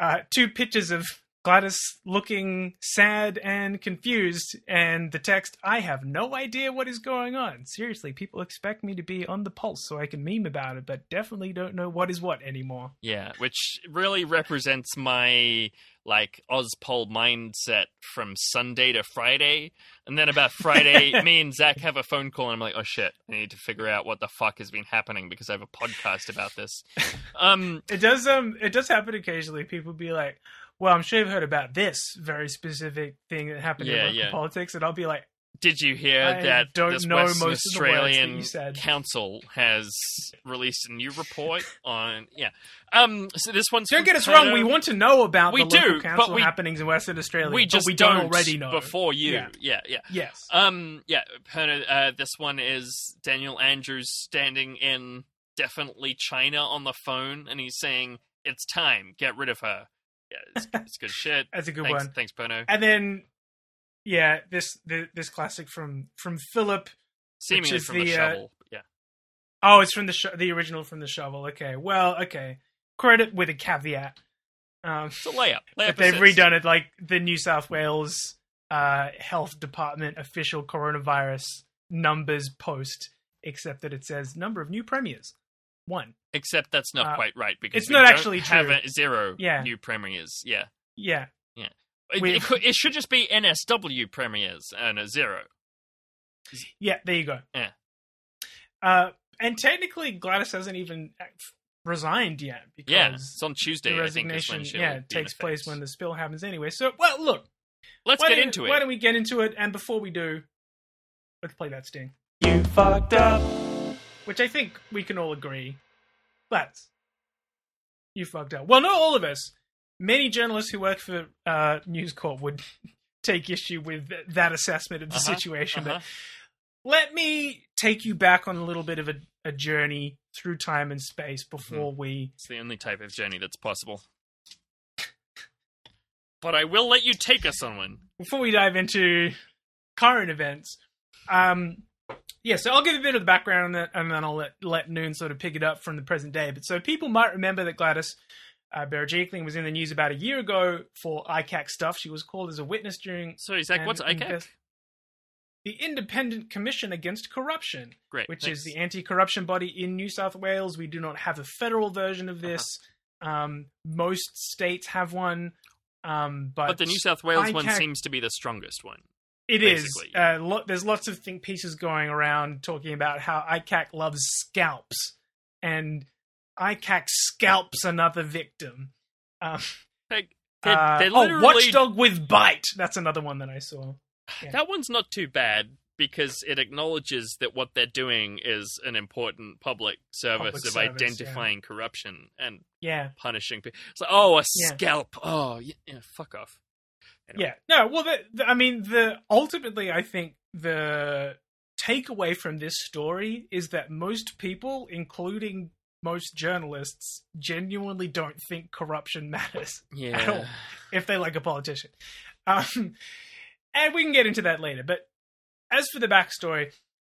Uh, two pictures of Gladys looking sad and confused, and the text, I have no idea what is going on. Seriously, people expect me to be on the pulse so I can meme about it, but definitely don't know what is what anymore. Yeah, which really represents my like Ozpol mindset from Sunday to Friday. And then about Friday, (laughs) me and Zach have a phone call, and I'm like, oh shit, I need to figure out what the fuck has been happening because I have a podcast about this. (laughs) Um, It does um it does happen occasionally. People be like, Well, I'm sure you've heard about this very specific thing that happened Yeah, in local yeah. politics, and I'll be like, did you hear I that don't this know Western most of the words that Australian you said. council has released a new report on yeah. Um, so this one's Don't get us wrong, we want to know about We the local do, council but we- happenings in Western Australia. we but just we don't, already know. before you. Yeah. Yeah, yeah. Yes. Um, yeah, uh, this one is Daniel Andrews standing in definitely China on the phone, and he's saying, "It's time, get rid of her." Yeah, it's, it's good shit. (laughs) That's a good thanks, one. Thanks, Perno. And then yeah, this the, this classic from from Philip. Seemingly from the, the, uh. Yeah, Oh, it's from the sh- the original from the shovel. Okay. Well, okay. Credit with a caveat. Um it's a layup. layup they've redone it like the New South Wales uh, Health Department official coronavirus numbers post, except that it says number of new premiers one. Except that's not Uh, quite right because it's we not don't actually have true. a zero Yeah. new premiers. Yeah, Yeah, it, We- it, could, it should just be NSW premiers and a zero. yeah. There you go. Yeah. Uh, and technically, Gladys hasn't even resigned yet because Yeah, it's on Tuesday. the I think resignation yeah be takes place effect. when the spill happens anyway. So, well, look, Let's get don't- into Why don't we get into it? And before we do, let's play that sting. You fucked up. Which I think we can all agree. That's you fucked up. Well, not all of us. Many journalists who work for uh, News Corp would (laughs) take issue with th- that assessment of the Uh-huh, situation. uh-huh. But let me take you back on a little bit of a, a journey through time and space before we. It's the only type of journey that's possible. But I will let you take us on one. before we dive into current events, um, yeah, so I'll give a bit of the background on that, and then I'll let let Noon sort of pick it up from the present day. But so people might remember that Gladys uh, Berejiklian was in the news about a year ago for ICAC stuff. She was called as a witness during Sorry, Zach, what's ICAC? invest- the Independent Commission Against Corruption, Great. which thanks. is the anti-corruption body in New South Wales. We do not have a federal version of this. Uh-huh. Um, most states have one, um, but But the New South Wales one seems to be the strongest one. It is. basically. Uh, lo- there's lots of think pieces going around talking about how ICAC loves scalps, and ICAC scalps another victim. Um, Like, they're, uh, they're oh, literally, Watchdog with bite. That's another one that I saw. (sighs) yeah. That one's not too bad because it acknowledges that what they're doing is an important public service Public of service, identifying corruption and Yeah, punishing people. It's like, oh, a Yeah. scalp. Oh, yeah, yeah, fuck off. Anyway. yeah. No, well, the, the, I mean, the ultimately, I think the takeaway from this story is that most people, including most journalists, genuinely don't think corruption matters. Yeah. at all. if they like a politician. Um, and we can get into that later. But as for the backstory,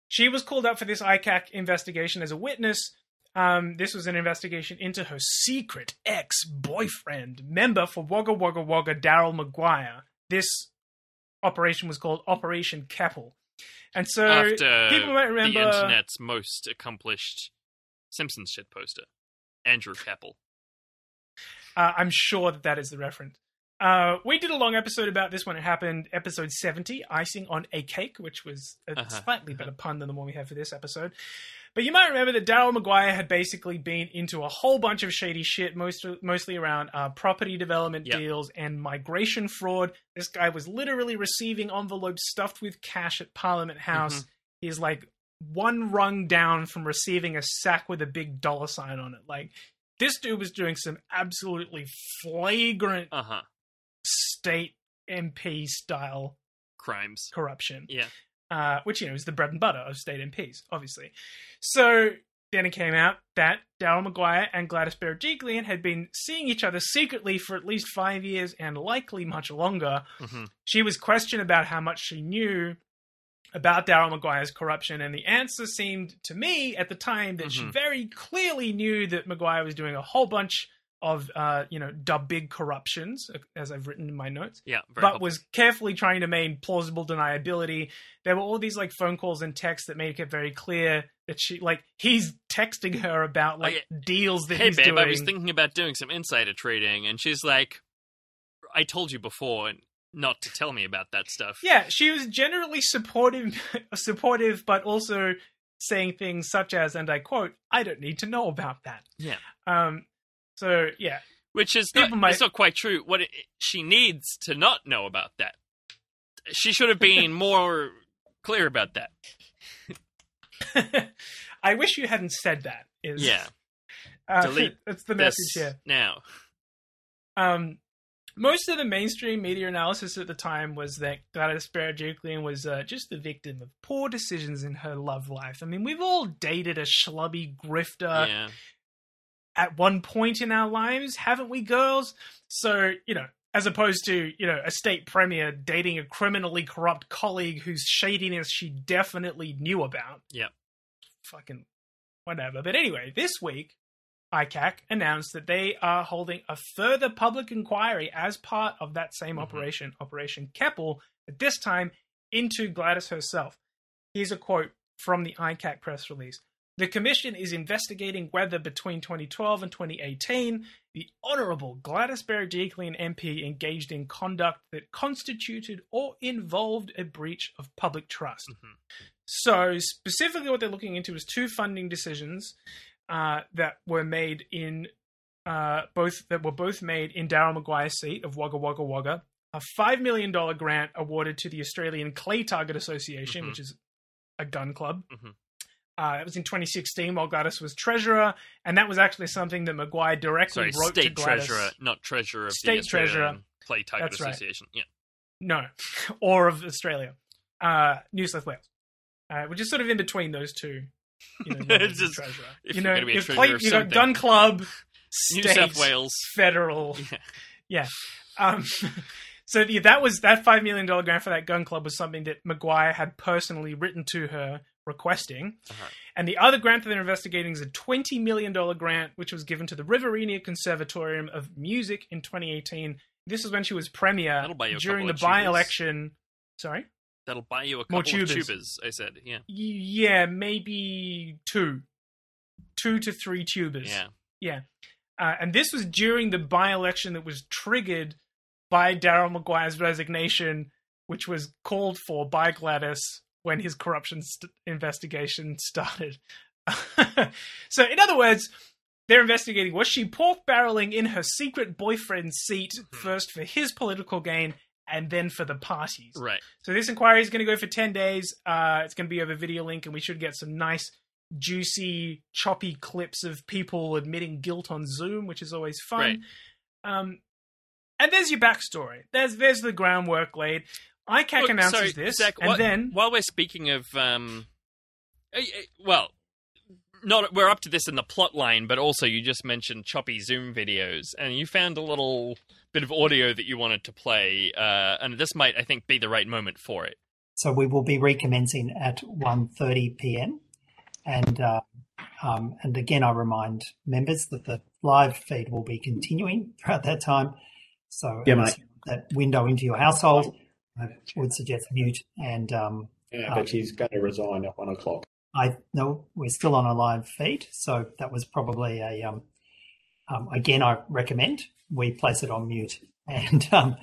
she was called up for this ICAC investigation as a witness. Um, this was an investigation into her secret ex boyfriend, member for Wagga Wagga Wagga, Daryl Maguire. This operation was called Operation Keppel. And so After people might remember. the internet's most accomplished Simpsons shit poster, Andrew Capel. Uh, I'm sure that that is the reference. Uh, we did a long episode about this when it happened, episode 70, Icing on a Cake, which was a Uh-huh. slightly better pun than the one we have for this episode. But you might remember that Daryl Maguire had basically been into a whole bunch of shady shit, most, mostly around uh, property development Yep. deals and migration fraud. This guy was literally receiving envelopes stuffed with cash at Parliament House. Mm-hmm. He's like one rung down from receiving a sack with a big dollar sign on it. Like, this dude was doing some absolutely flagrant Uh huh. state MP style Crimes. corruption, Yeah. Uh, which you know is the bread and butter of state MPs, obviously. So then it came out that Daryl Maguire and Gladys Berejiklian had been seeing each other secretly for at least five years and likely much longer. hmm She was questioned about how much she knew about Daryl Maguire's corruption, and the answer seemed to me at the time that she Mhm. very clearly knew that Maguire was doing a whole bunch of, uh, you know, dub big corruptions, as I've written in my notes Yeah, very but helpful. was carefully trying to maintain plausible deniability. There were all these like phone calls and texts that made it very clear that she like he's texting her about like deals that Oh, hey he's babe, doing. I was thinking about doing some insider trading, and she's like, "I told you before not to tell me about that stuff." yeah, she was generally supportive, (laughs) supportive, but also saying things such as, and I quote, "I don't need to know about that." Yeah. Um. So yeah, which is not, might- it's not quite true. What it, she needs to not know about that. She should have been (laughs) more clear about that. (laughs) I wish you hadn't said that. Is Yeah, uh, (laughs) delete That's the message here. now. Um, most of the mainstream media analysis at the time was that Gladys Berejiklian was uh, just the victim of poor decisions in her love life. I mean, we've all dated a schlubby grifter yeah, at one point in our lives, haven't we, girls? So, you know, as opposed to, you know, a state premier dating a criminally corrupt colleague whose shadiness she definitely knew about. Yep. Fucking whatever. But anyway, this week, ICAC announced that they are holding a further public inquiry as part of that same Mhm. operation, Operation Keppel, at this time into Gladys herself. Here's a quote from the ICAC press release. The Commission is investigating whether between 2012 and 2018, the Honourable Gladys Berejiklian MP engaged in conduct that constituted or involved a breach of public trust. Mhm. So, specifically, what they're looking into is two funding decisions uh, that were made in uh, both that were both made in Daryl Maguire's seat of Wagga Wagga Wagga. A five million dollar grant awarded to the Australian Clay Target Association, Mhm. which is a gun club. Mhm. Uh, it was in 2016 while Gladys was treasurer, and that was actually something that Maguire directly sorry, wrote to state Gladys. treasurer, not treasurer of State the Australian treasurer. Play Target That's right. Association. Yeah, No, (laughs) or of Australia, uh, New South Wales, uh, which is sort of in between those two. You know, (laughs) levels It's of just- treasurer. if you know, gonna be a you've you got gun club, (laughs) New South Wales. federal. Yeah. Yeah. Um, so yeah, that was that five million dollar grant for that gun club was something that Maguire had personally written to her requesting. Uh-huh. And the other grant that they're investigating is a twenty million dollar grant, which was given to the Riverina Conservatorium of Music in 2018. This is when she was premier during the by-election. Sorry. That'll buy you a More couple of tubers. tubers. I said, yeah, Yeah, maybe two, two to three tubers. yeah. Yeah. Uh, and this was during the by election that was triggered by Daryl Maguire's resignation, which was called for by Gladys when his corruption st- investigation started. (laughs) so, in other words, they're investigating was she pork barreling in her secret boyfriend's seat Mhm. first for his political gain and then for the parties? Right. So this inquiry is going to go for 10 days. Uh, it's going to be over video link, and we should get some nice, juicy, choppy clips of people admitting guilt on Zoom, which is always fun. Right. Um, and there's your backstory. There's there's the groundwork laid. ICAC Look, announces sorry, this, Zach, and what- then while we're speaking of, um, eh, eh, well, not we're up to this in the plot line, but also you just mentioned choppy Zoom videos, and you found a little bit of audio that you wanted to play, uh, and this might, I think, be the right moment for it. So we will be recommencing at 1.30 p.m. And uh, um, and again, I remind members that the live feed will be continuing throughout that time. So Yeah, as that window into your household, I would suggest mute. And um, Yeah, but she's going to resign at one o'clock. I know we're still on a live feed, so that was probably a um, um, again. I recommend we place it on mute and um,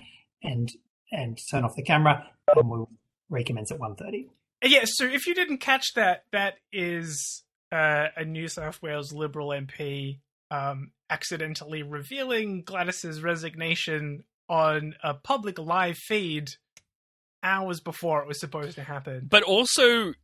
and and turn off the camera, and we'll recommence at 1.30. yeah. So if you didn't catch that, that is uh, a New South Wales Liberal MP um, accidentally revealing Gladys's resignation on a public live feed hours before it was supposed to happen. But also,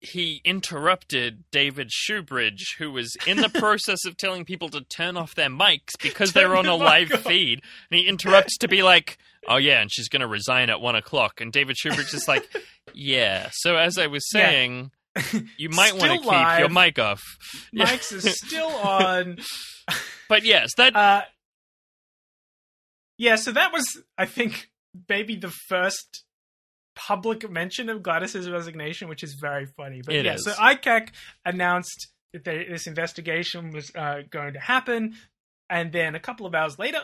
he interrupted David Shoebridge, who was in the (laughs) process of telling people to turn off their mics because they're on a live feed. And he interrupts to be like, oh, yeah, and she's going to resign at one o'clock. And David Shoebridge is like, (laughs) yeah. So, as I was Yeah. saying, (laughs) you might want to keep your mic off. Yeah. Mike's is still on. But yes, that. Uh, yeah, so that was, I think, maybe the first public mention of Gladys's resignation, which is very funny. But It yeah, is. so ICAC announced that they, this investigation was uh, going to happen, and then a couple of hours later,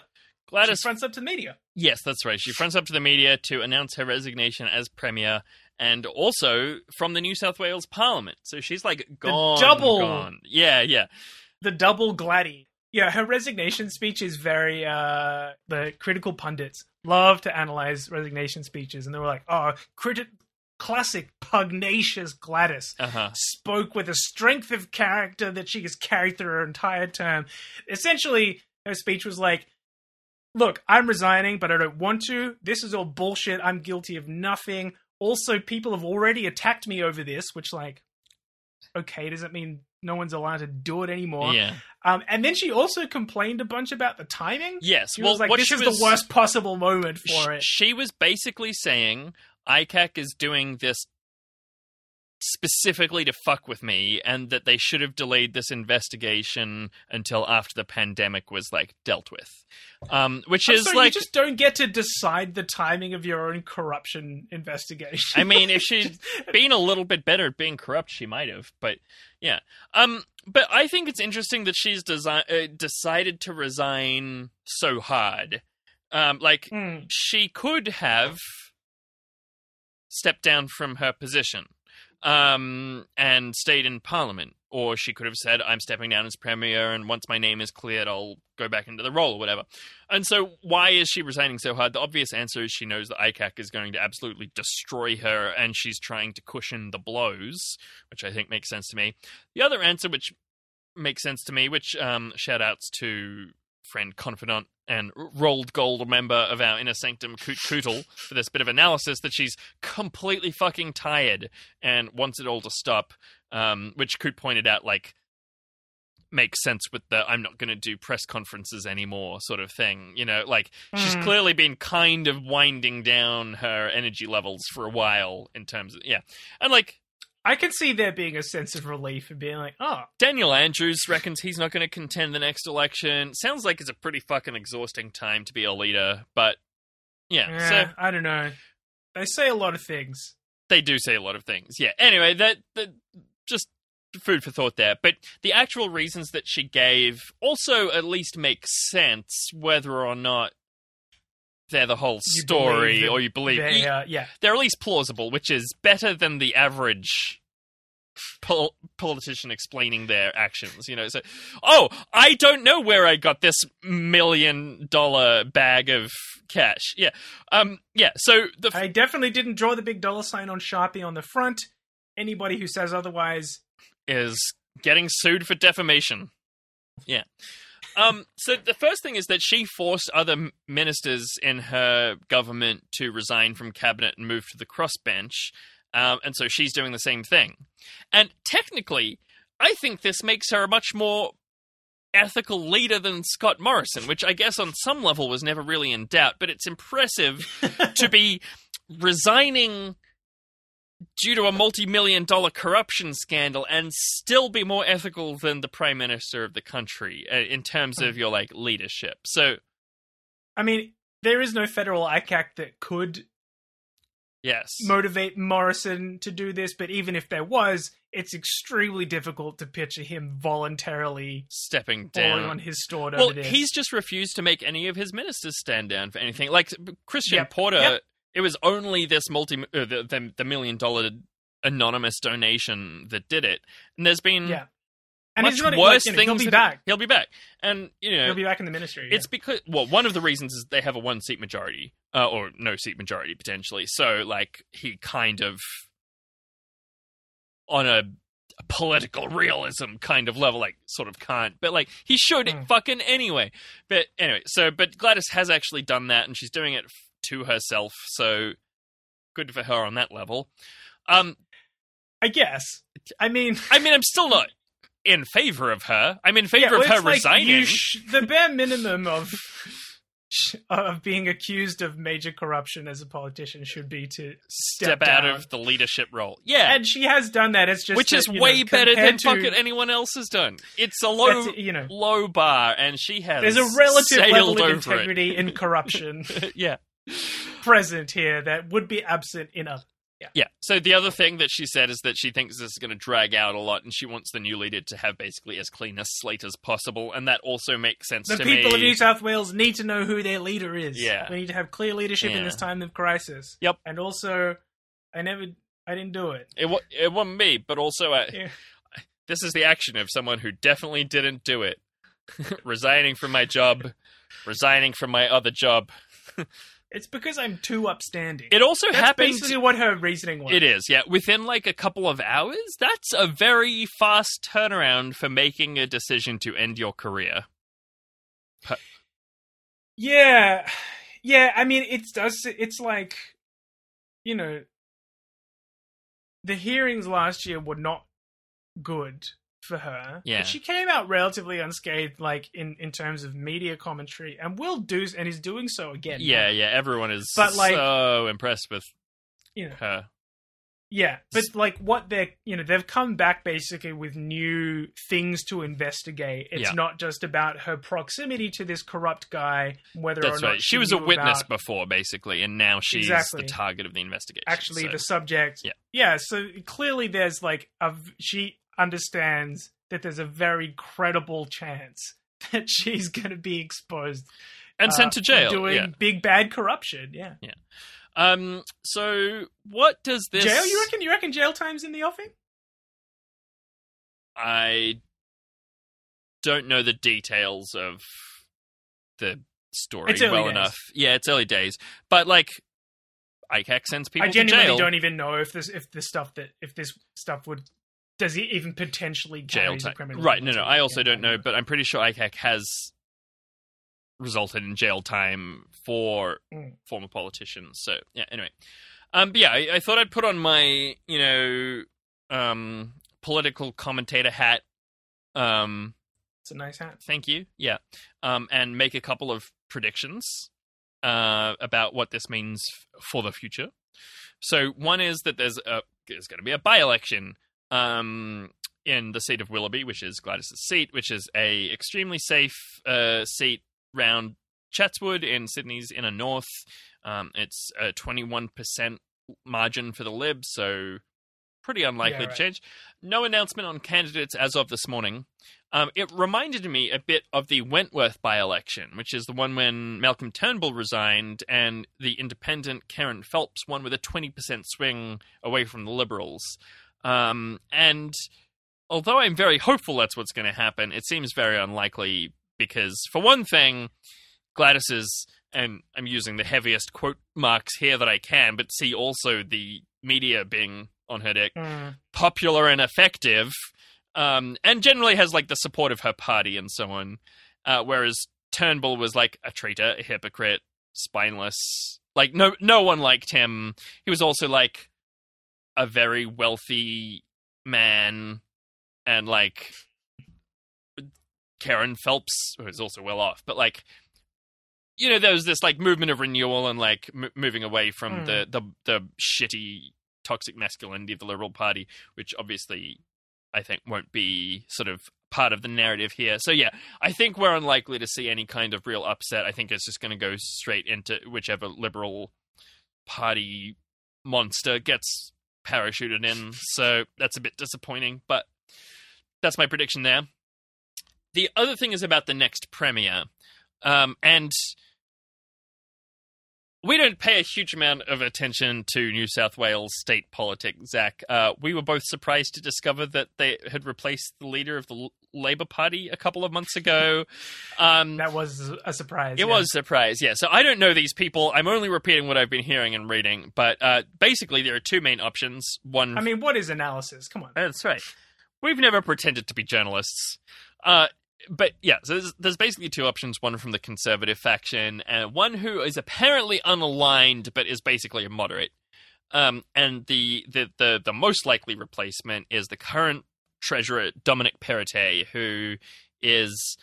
Gladys she fronts up to the media. Yes, that's right. She fronts up to the media to announce her resignation as premier and also from the New South Wales Parliament. So she's like gone. double- Gone. Yeah, yeah. The double Gladdy. Yeah, her resignation speech is very. Uh, the critical pundits love to analyze resignation speeches, and they were like, "Oh, criti- classic pugnacious Gladys." Uh huh. spoke with a strength of character that she has carried through her entire term. Essentially, her speech was like, Look, I'm resigning, but I don't want to. This is all bullshit. I'm guilty of nothing. Also, people have already attacked me over this, which, like, okay, doesn't mean no one's allowed to do it anymore. Yeah. Um, and then she also complained a bunch about the timing. Yes. She well, was like, this is was, the worst possible moment for sh- it. She was basically saying ICAC is doing this specifically to fuck with me and that they should have delayed this investigation until after the pandemic was like dealt with um which I'm is sorry, like you just don't get to decide the timing of your own corruption investigation. I mean, if (laughs) she'd (laughs) been a little bit better at being corrupt, she might have. But yeah, um, but I think it's interesting that she's desi- uh, decided to resign so hard. Um, like Hmm. she could have stepped down from her position um, and stayed in Parliament, or she could have said, "I'm stepping down as premier, and once my name is cleared, I'll go back into the role or whatever." And so, why is she resigning so hard? The obvious answer is she knows that ICAC is going to absolutely destroy her, and she's trying to cushion the blows, which I think makes sense to me. The other answer, which makes sense to me, which um, shout outs to friend, confidant, and rolled gold member of our inner sanctum, Coot Cootle, for this bit of analysis that she's completely fucking tired and wants it all to stop. Um, which Coot pointed out, like, makes sense with the I'm not going to do press conferences anymore sort of thing. You know, like, she's Mhm. clearly been kind of winding down her energy levels for a while in terms of, yeah. And, like, I can see there being a sense of relief and being like, oh, Daniel Andrews reckons he's not going to contend the next election. Sounds like it's a pretty fucking exhausting time to be a leader, but yeah, eh, so I don't know. They say a lot of things. they do say a lot of things. Yeah. Anyway, that that just food for thought there. But the actual reasons that she gave also at least make sense, whether or not they're the whole You story or you believe They, yeah. they're at least plausible, which is better than the average pol- politician explaining their actions. You know, so oh, I don't know where I got this million dollar bag of cash. Yeah, um, yeah. So the I definitely didn't draw the big dollar sign on Sharpie on the front. Anybody who says otherwise, is getting sued for defamation. Yeah. Um, so the first thing is that she forced other ministers in her government to resign from cabinet and move to the crossbench, um, and so she's doing the same thing. And technically, I think this makes her a much more ethical leader than Scott Morrison, which I guess on some level was never really in doubt. But it's impressive (laughs) to be resigning due to a multi-million dollar corruption scandal and still be more ethical than the prime minister of the country uh, in terms of your like leadership. So I mean, there is no federal ICAC that could yes, motivate Morrison to do this, but even if there was, it's extremely difficult to picture him voluntarily stepping down. on his sword well, he's just refused to make any of his ministers stand down for anything. Like Christian Yep, Porter, yep. It was only this multi uh, the, the the million dollar anonymous donation that did it, and there's been yeah. And much he's not, worse like, you know, things. He'll be that- back. He'll be back, and you know He'll be back in the ministry. yeah. It's because well, one of the reasons is they have a one seat majority, uh, or no seat majority potentially. So like he kind of on a political realism kind of level, like sort of can't, but like he should Hmm. fucking anyway. But anyway, so but Gladys has actually done that, and she's doing it to herself. So good for her on that level. Um, I guess. I mean, I mean, I'm still not in favor of her. I'm in favor yeah, well, of her like resigning. you sh- the bare minimum of of being accused of major corruption as a politician should be to step step, out down. of the leadership role. Yeah, And she has done that. It's just which that, is you know, way better than to- fucking anyone else has done. It's a low, you know. low bar, and she has There's a relative level of integrity in corruption. (laughs) Yeah, (laughs) present here that would be absent in other. Yeah. So the other thing that she said is that she thinks this is going to drag out a lot, and she wants the new leader to have basically as clean a slate as possible, and that also makes sense The to people me. of New South Wales need to know who their leader is. Yeah. we need to have clear leadership in this time of crisis. Yep. and also, I never, I didn't do it. It, wa- it wasn't me, but also uh, Yeah. (laughs) this is the action of someone who definitely didn't do it. (laughs) resigning from my job, resigning from my other job. It's because I'm too upstanding. It also That's happened. basically what her reasoning was. It is, yeah. Within like a couple of hours, that's a very fast turnaround for making a decision to end your career. Yeah, yeah. I mean, it does. It's like, you know, the hearings last year were not good for her. Yeah. but she came out relatively unscathed, like in in terms of media commentary, and will do and is doing so again. Yeah, yeah. Everyone is But, like- so impressed with you know, her. yeah. But like, what they're you know they've come back basically with new things to investigate. It's Yeah. not just about her proximity to this corrupt guy, whether or That's not right. She was a witness about- before, basically, and now she's Exactly. the target of the investigation. actually so- the subject. Yeah. Yeah, so clearly there's like a she understands that there's a very credible chance (laughs) that she's going to be exposed and uh, sent to jail. doing yeah. big bad corruption. Yeah. Um. So, what does this? Jail? You reckon? You reckon jail time's in the offing? I don't know the details of the story well days. enough. Yeah, it's early days, but like, ICAC sends people I genuinely don't even know if this if this stuff that if this stuff would does he even potentially jail a time. criminal Right? No, no. I also don't know, but I'm pretty sure ICAC has resulted in jail time for Mm. former politicians. So yeah. Anyway, um, but yeah, I, I thought I'd put on my you know um political commentator hat. Um, It's a nice hat. thank you. Yeah, um, and make a couple of predictions uh about what this means f- for the future. So one is that there's a there's going to be a by-election um, in the seat of Willoughby, which is Gladys's seat, which is a extremely safe uh, seat round Chatswood in Sydney's inner north. Um, it's a 21% margin for the Libs, so pretty unlikely Yeah, to change. No announcement on candidates as of this morning. Um, it reminded me a bit of the Wentworth by election, which is the one when Malcolm Turnbull resigned and the independent Kerryn Phelps won with a 20% swing away from the Liberals. Um, and although I'm very hopeful that's what's going to happen, it seems very unlikely because, for one thing, Gladys is, and I'm using the heaviest quote marks here that I can, but see also the media being on her dick Mm. popular and effective, um, and generally has like the support of her party and so on. Uh, whereas Turnbull was like a traitor, a hypocrite, spineless. Like no, no one liked him. He was also like a very wealthy man, and like Kerryn Phelps, who is also well off, but like. You know, there was this like movement of renewal and like m- moving away from Mm. the, the the shitty toxic masculinity of the Liberal Party, which obviously I think won't be sort of part of the narrative here. So yeah, I think we're unlikely to see any kind of real upset. I think it's just going to go straight into whichever Liberal Party monster gets parachuted in. So that's a bit disappointing, but that's my prediction there. The other thing is about the next premiere. um, and we don't pay a huge amount of attention to New South Wales state politics, Zach. Uh, we were both surprised to discover that they had replaced the leader of the L- Labor Party a couple of months ago. Um, That was a surprise. it yeah. was a surprise, yeah. So I don't know these people. I'm only repeating what I've been hearing and reading. But uh, basically, there are two main options. One, I mean, what is analysis? Come on. that's right. We've never pretended to be journalists. Uh, but yeah, so there's, there's basically two options one from the conservative faction, and one who is apparently unaligned but is basically a moderate. Um, and the, the, the, the most likely replacement is the current treasurer, Dominic Perrottet, who is.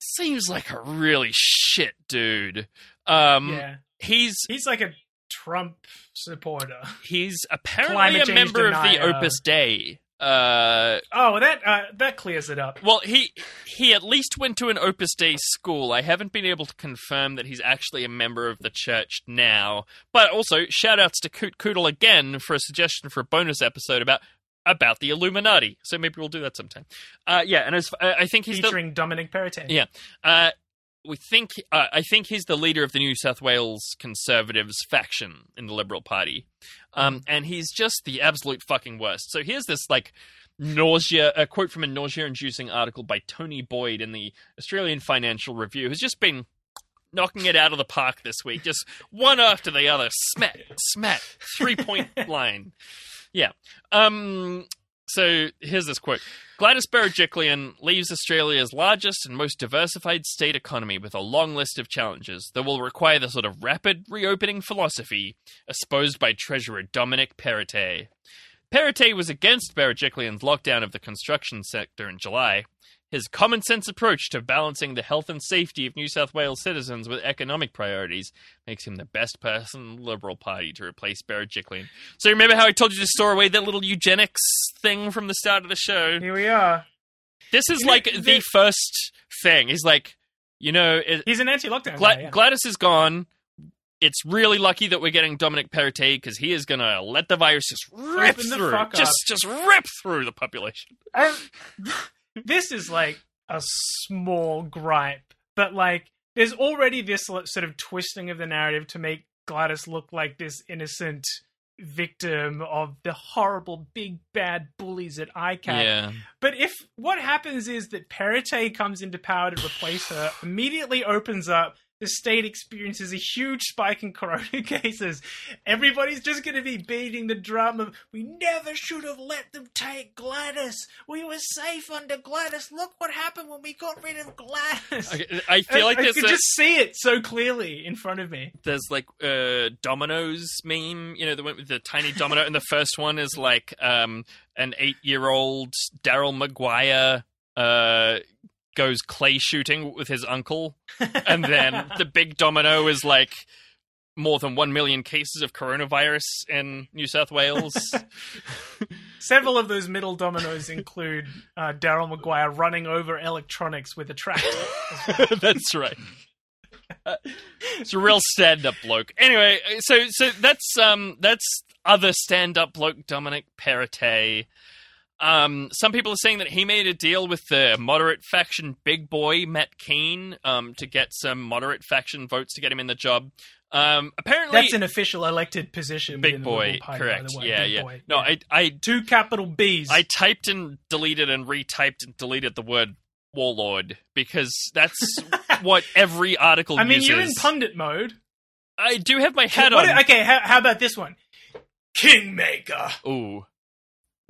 Seems like a really shit dude. Um, yeah, He's he's like a Trump supporter. he's apparently a member of the. Opus Dei, Uh, Oh, that uh, that clears it up. well, he he at least went to an Opus Dei school. I haven't been able to confirm that he's actually a member of the church now. But also, shout outs to Coot Koodle again for a suggestion for a bonus episode about about the Illuminati. So maybe we'll do that sometime. Uh, yeah, and as uh, I think he's the, Featuring Dominic Perrottet. yeah. We think uh, I think he's the leader of the New South Wales Conservatives faction in the Liberal Party, um, and he's just the absolute fucking worst. So here's this like nausea a quote from a nausea-inducing article by Tony Boyd in the Australian Financial Review, who's just been knocking it out of the park this week, just one after the other, smack, smack, three point (laughs) line. Yeah. Um. So here's this quote. Gladys Berejiklian leaves Australia's largest and most diversified state economy with a long list of challenges that will require the sort of rapid reopening philosophy espoused by Treasurer Dominic Perrottet. Perrottet was against Berejiklian's lockdown of the construction sector in July. His common sense approach to balancing the health and safety of New South Wales citizens with economic priorities makes him the best person in the Liberal Party to replace Berejiklian. So remember how I told you to store away that little eugenics thing from the start of the show? Here we are. This is You know, like the- the first thing. He's like, you know, it, He's an anti-lockdown Gla- guy. Yeah. Gladys is gone. It's really lucky that we're getting Dominic Perrottet because he is gonna let the virus just rip Open through, fuck up. just just rip through the population. (laughs) This is like a small gripe, but like there's already this sort of twisting of the narrative to make Gladys look like this innocent victim of the horrible big bad bullies at ICAC. Yeah, But if what happens is that Perrottet comes into power to replace her, immediately opens up, the state experiences a huge spike in corona (laughs) cases. Everybody's just going to be beating the drum of, we never should have let them take Gladys. We were safe under Gladys. Look what happened when we got rid of Gladys. Okay, I feel like I, there's could a- just see it so clearly in front of me. there's like uh dominoes meme you know the one with the tiny domino and the first one is like um an eight year old daryl maguire uh goes clay shooting with his uncle (laughs) and then the big domino is like more than 1 million cases of coronavirus in new south wales (laughs) Several of those middle dominoes include uh, Daryl Maguire running over electronics with a tractor. (laughs) that's right Uh, it's a real stand-up bloke. Anyway, so so that's um that's other stand-up bloke Dominic Perrottet. Um, some people are saying that he made a deal with the moderate faction big boy Matt Kean um, to get some moderate faction votes to get him in the job. Um, apparently, That's an official elected position. big boy, Liberal Party, by correct? yeah, Big yeah. boy. No, I I two capital B's. I typed and deleted and retyped and deleted the word warlord because that's (laughs) what every article uses. I mean, uses. you're in pundit mode. I do have my hat What- on. Okay, how, how about this one? Kingmaker. Ooh,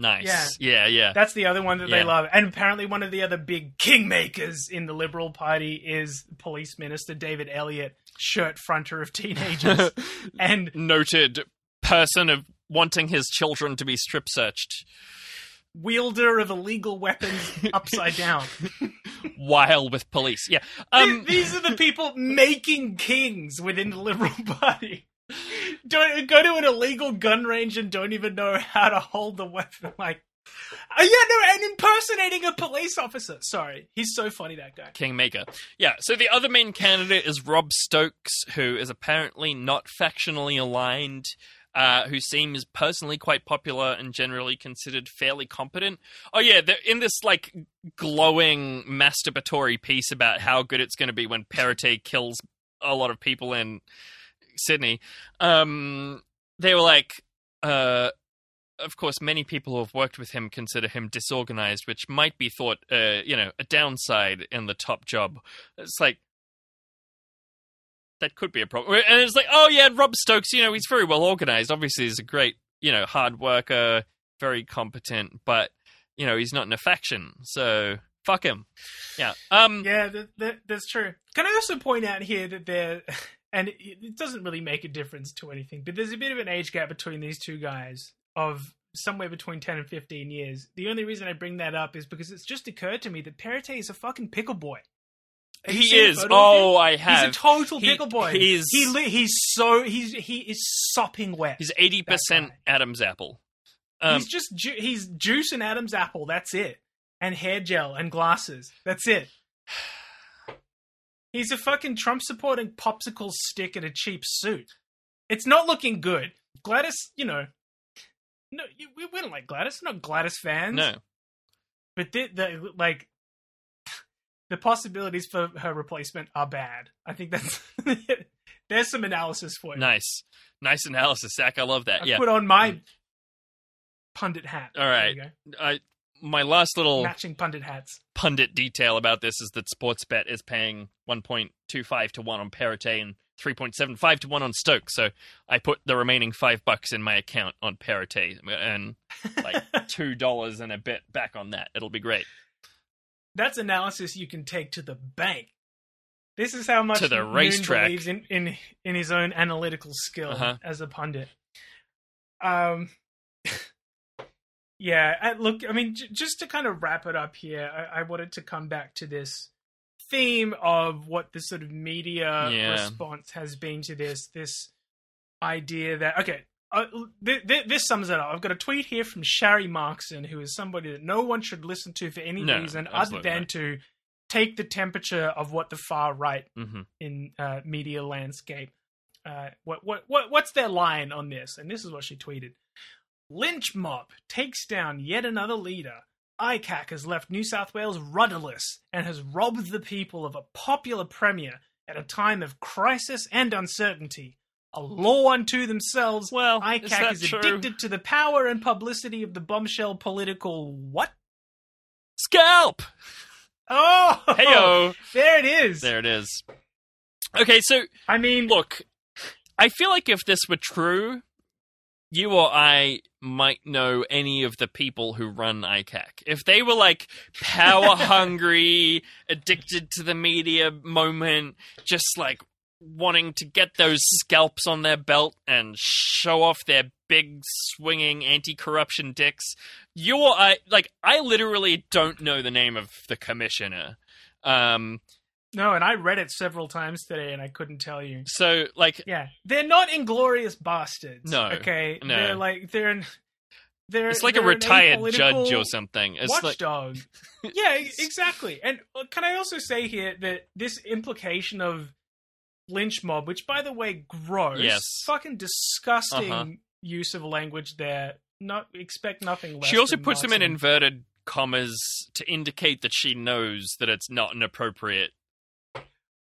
nice. Yeah. yeah, yeah. That's the other one that Yeah. they love. And apparently, one of the other big kingmakers in the Liberal Party is Police Minister David Elliott, shirt fronter of teenagers. (laughs) and Noted person of wanting his children to be strip searched wielder of illegal weapons (laughs) upside down. (laughs) while with police. Yeah. Um, These are the people making kings within the Liberal Party. Don't go to an illegal gun range and don't even know how to hold the weapon. (laughs) Like, uh, yeah, no, and impersonating a police officer. Sorry, he's so funny that guy. Kingmaker. Yeah, so the other main candidate is Rob Stokes, who is apparently not factionally aligned, uh, who seems personally quite popular and generally considered fairly competent. Oh, yeah, they're in this, like, glowing masturbatory piece about how good it's going to be when Perrottet kills a lot of people in Sydney. Um, they were like, uh, of course, many people who have worked with him consider him disorganized, which might be thought, uh, you know, a downside in the top job. It's like that could be a problem. And it's like, oh yeah, Rob Stokes, you know, he's very well organized. Obviously, he's a great, you know, hard worker, very competent, but you know, he's not in a faction, so fuck him. Yeah. Um. Yeah, that, that, that's true. Can I also point out here that there, (laughs) and it, it doesn't really make a difference to anything, but there's a bit of an age gap between these two guys of somewhere between 10 and 15 years. The only reason I bring that up is because it's just occurred to me that Perrottet is a fucking pickle boy. Have He is. Oh. I have. He's a total He- pickle boy. he's- he li- he's so he's he is sopping wet. He's eighty percent Adam's apple. Um, he's just ju- he's juice and Adam's apple. That's it, and hair gel and glasses. That's it. (sighs) He's a fucking Trump supporting popsicle stick in a cheap suit. It's not looking good. Gladys, you know, no, you- we we don't like Gladys. We're not Gladys fans. no. but the, the like the possibilities for her replacement are bad. I think that's (laughs) there's some analysis for you. Nice. Nice analysis, Zach. I love that. I yeah. put on my mm. pundit hat. All right, There you go. I, my last little matching pundit hats. pundit detail about this is that Sportsbet is paying 1.25 to 1 on Perrottet and 3.75 to 1 on Stoke. So I put the remaining 5 bucks in my account on Perrottet and like (laughs) $2 and a bit back on that. It'll be great. That's analysis you can take to the bank. This is how much To the Noon racetrack. believes in, in in his own analytical skill Uh-huh. as a pundit. Um, yeah. I, look, I mean, j- just to kind of wrap it up here, I, I wanted to come back to this theme of what the sort of media Yeah. response has been to this. This idea that okay. Uh, th- th- this sums it up. I've got a tweet here from Shari Markson, who is somebody that no one should listen to for any No, reason other than not. to take the temperature of what the far right hmm in uh, media landscape. Uh, what what what what's their line on this? And this is what she tweeted: Lynch mob takes down yet another leader. ICAC has left New South Wales rudderless and has robbed the people of a popular premier at a time of crisis and uncertainty. A law unto themselves. Well, is ICAC is, true? addicted to the power and publicity of the bombshell political what? Scalp! Oh, Heyo! (laughs) there it is. There it is. Okay, so I mean, look, I feel like if this were true, you or I might know any of the people who run ICAC. If they were like power (laughs) hungry, addicted to the media moment, just like wanting to get those scalps on their belt and show off their big swinging anti-corruption dicks, you or I like I literally don't know the name of the commissioner. Um No, and I read it several times today, and I couldn't tell you. so like Yeah, they're not inglorious bastards. No, okay, no. they're like they're an- they're. It's like a they're an retired judge or something. It's like watchdog. (laughs) yeah, e- exactly. And uh, can I also say here that this implication of lynch mob, which by the way, gross, Yes. fucking disgusting Uh-huh. use of language there. Not expect nothing less. she also puts them in inverted commas to indicate that she knows that it's not an appropriate.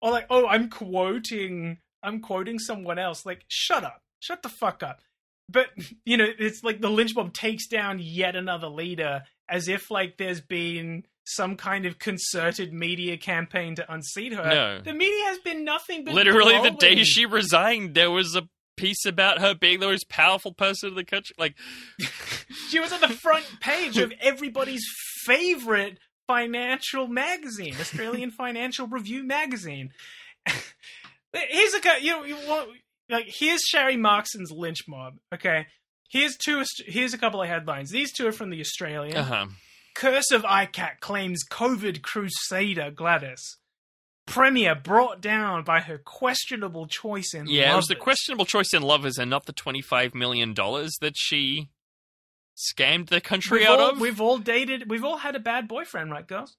Or like, oh, I'm quoting, I'm quoting someone else. Like, shut up, shut the fuck up. But (laughs) you know, it's like the lynch mob takes down yet another leader, as if like there's been some kind of concerted media campaign to unseat her. No. the media has been nothing but Literally, the day she resigned, there was a piece about her being the most powerful person in the country. Like, (laughs) she was on the front page of (laughs) everybody's favorite financial magazine, Australian (laughs) Financial Review magazine. (laughs) Here's a you know you want like here's Shari Markson's lynch mob. Okay, here's two. Here's a couple of headlines. These two are from the Australian. uh huh. Curse of ICAC claims COVID crusader Gladys. Premier brought down by her questionable choice in Yeah, it was the questionable choice in lovers and not the $25 million that she scammed the country We've out all, of. We've all dated. We've all had a bad boyfriend, right, girls?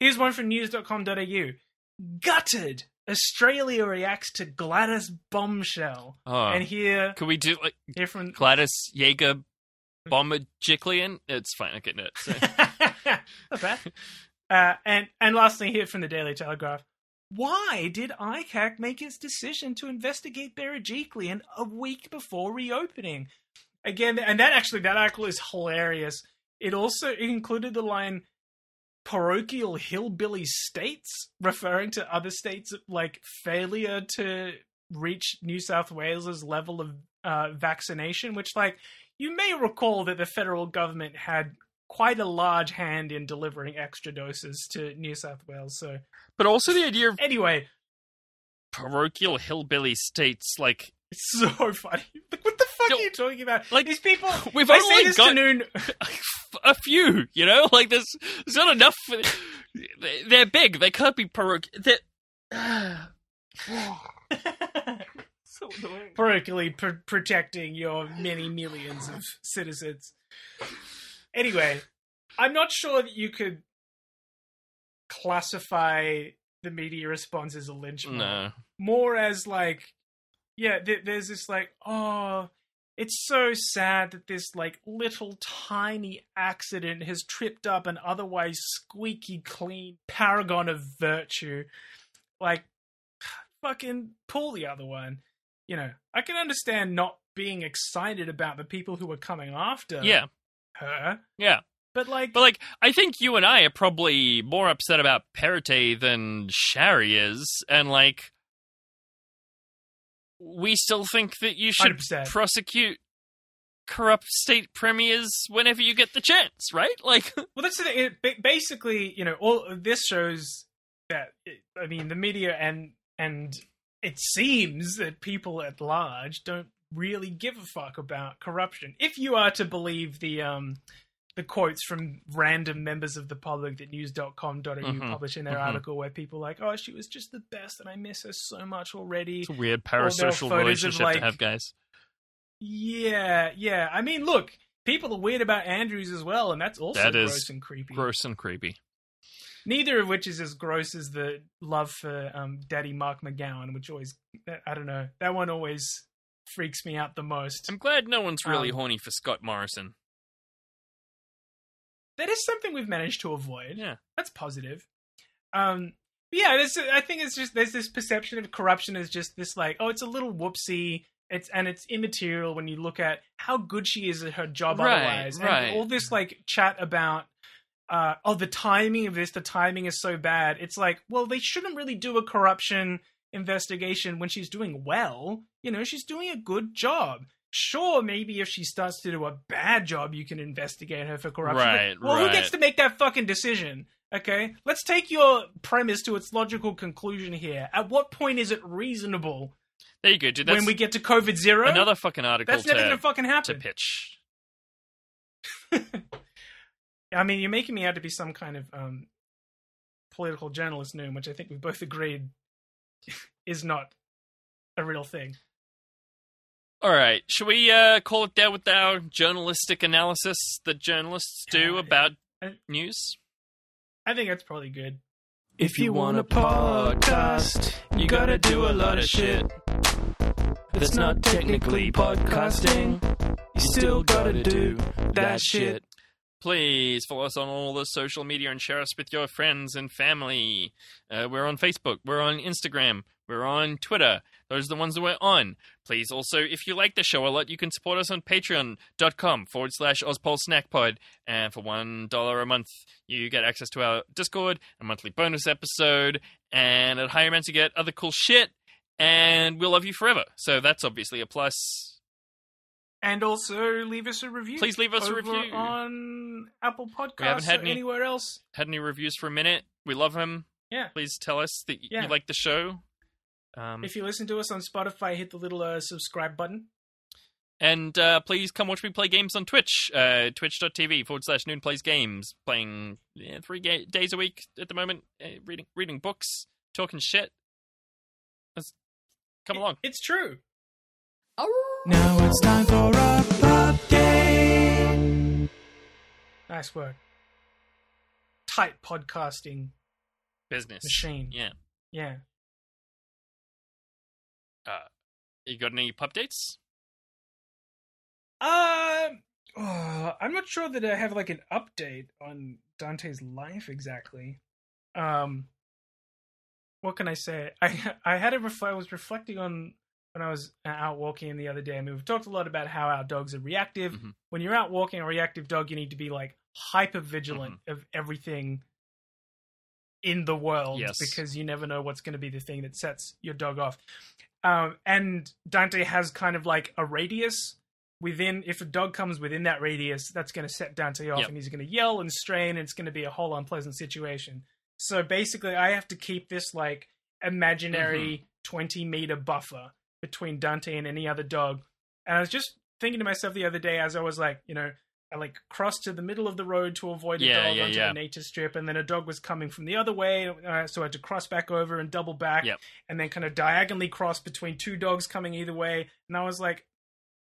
Here's one from news.com.au. Gutted. Australia reacts to Gladys bombshell. Oh. And here, Could we do like here from Gladys Jaeger Bombajiklian? It's fine. I get it. (laughs) So. Not bad. Uh, and and lastly, here from the Daily Telegraph. Why did ICAC make its decision to investigate Berejiklian a week before reopening? Again, and that actually that article is hilarious. It also included the line parochial hillbilly states, referring to other states like failure to reach New South Wales's level of uh, vaccination, which like you may recall that the federal government had quite a large hand in delivering extra doses to New South Wales. So But also the idea of anyway, parochial hillbilly states, like it's so (laughs) funny. Like, fuck Yo, are you talking about? like, these people. (laughs) we've I only say this got- to Noon. (laughs) a few, you know, like there's there's not enough. For, they- they're big. They can't be parochial. They're, (sighs) so annoying. Parochially pr- protecting your many millions of citizens. Anyway, I'm not sure that you could classify the media response as a lynch mob. No. More as like, yeah, th- there's this like, oh, it's so sad that this like little tiny accident has tripped up an otherwise squeaky clean paragon of virtue. Like, (sighs) fucking pull the other one. You know, I can understand not being excited about the people who are coming after Yeah. her, Yeah. but like, But like, I think you and I are probably more upset about Perrottet than Shari is, and like, we still think that you should 100%. prosecute corrupt state premiers whenever you get the chance, right? (laughs) Like, Well, that's the thing. It, basically, you know, all this shows that I mean, the media and and it seems that people at large don't really give a fuck about corruption. If you are to believe the um the quotes from random members of the public that news.com.au Mhm, publish in their mhm. article where people are like, oh, she was just the best and I miss her so much already. it's a weird Or there are parasocial relationship like, to have, guys. Yeah, yeah. I mean, look, people are weird about Andrews as well, and that's also That gross and creepy. Gross and creepy. Neither of which is as gross as the love for um, Daddy Mark McGowan, which always, I don't know, that one always freaks me out the most. I'm glad no one's really Um, horny for Scott Morrison. That is something we've managed to avoid. Yeah. That's positive. Um, yeah, there's, I think it's just there's this perception of corruption as just this like, oh, it's a little whoopsie. It's and it's immaterial when you look at how good she is at her job Right, otherwise. right. And all this like chat about uh, oh, the timing of this, the timing is so bad. It's like, well, they shouldn't really do a corruption investigation when she's doing well. You know, she's doing a good job. Sure, maybe if she starts to do a bad job, you can investigate her for corruption. Right, well, who gets to make that fucking decision? Okay, let's take your premise to its logical conclusion here. At what point is it reasonable There you go, dude. When we get to COVID zero? another fucking article That's never to, gonna fucking happen. to pitch. (laughs) I mean, you're making me out to be some kind of um, political journalist Noon, which I think we both agreed (laughs) is not a real thing. All right, should we uh, call it there with our journalistic analysis that journalists do Yeah, about I- news? I think that's probably good. If you want a podcast, you gotta do a lot of shit. That's not technically podcasting. You still gotta do that shit. Please follow us on all the social media and share us with your friends and family. Uh, we're on Facebook, we're on Instagram, we're on Twitter. Those are the ones that we're on. Please also, if you like the show a lot, you can support us on patreon.com forward slash Ozpol Snackpod. And for $1 a month, you get access to our Discord, a monthly bonus episode, and at higher amounts, you get other cool shit. And we'll love you forever. So that's obviously a plus. And also leave us a review. Please leave us a review. on Apple Podcasts haven't had or any- anywhere else. Had any reviews for a minute? We love them. Yeah. Please tell us that Yeah. you like the show. Um, If you listen to us on Spotify, hit the little uh, subscribe button. and uh, please come watch me play games on Twitch, uh, twitch.tv forward slash noon plays games. Playing yeah, three ga- days a week at the moment, uh, reading reading books, talking shit. Let's come along. It's true. Now it's time for a pop game. Nice work. Tight podcasting Business. machine. Yeah. Yeah. Uh, you got any pub dates? Um, oh, I'm not sure that I have like an update on Dante's life exactly. Um, what can I say? I (laughs) I had a ref- I was reflecting on when I was out walking the other day. I mean, we've talked a lot about how our dogs are reactive. Mhm. When you're out walking a reactive dog, you need to be like hyper vigilant Mm-hmm. of everything in the world Yes. because you never know what's going to be the thing that sets your dog off. Um, and Dante has kind of like a radius within. If a dog comes within that radius, that's going to set Dante off, Yep. and he's going to yell and strain, and it's going to be a whole unpleasant situation. So basically, I have to keep this like imaginary Mm-hmm. 20 meter buffer between Dante and any other dog. And I was just thinking to myself the other day as I was like, you know, like crossed to the middle of the road to avoid a Yeah, dog yeah, onto yeah. the nature strip, and then a dog was coming from the other way, uh, so I had to cross back over and double back, Yep. and then kind of diagonally cross between two dogs coming either way. And I was like,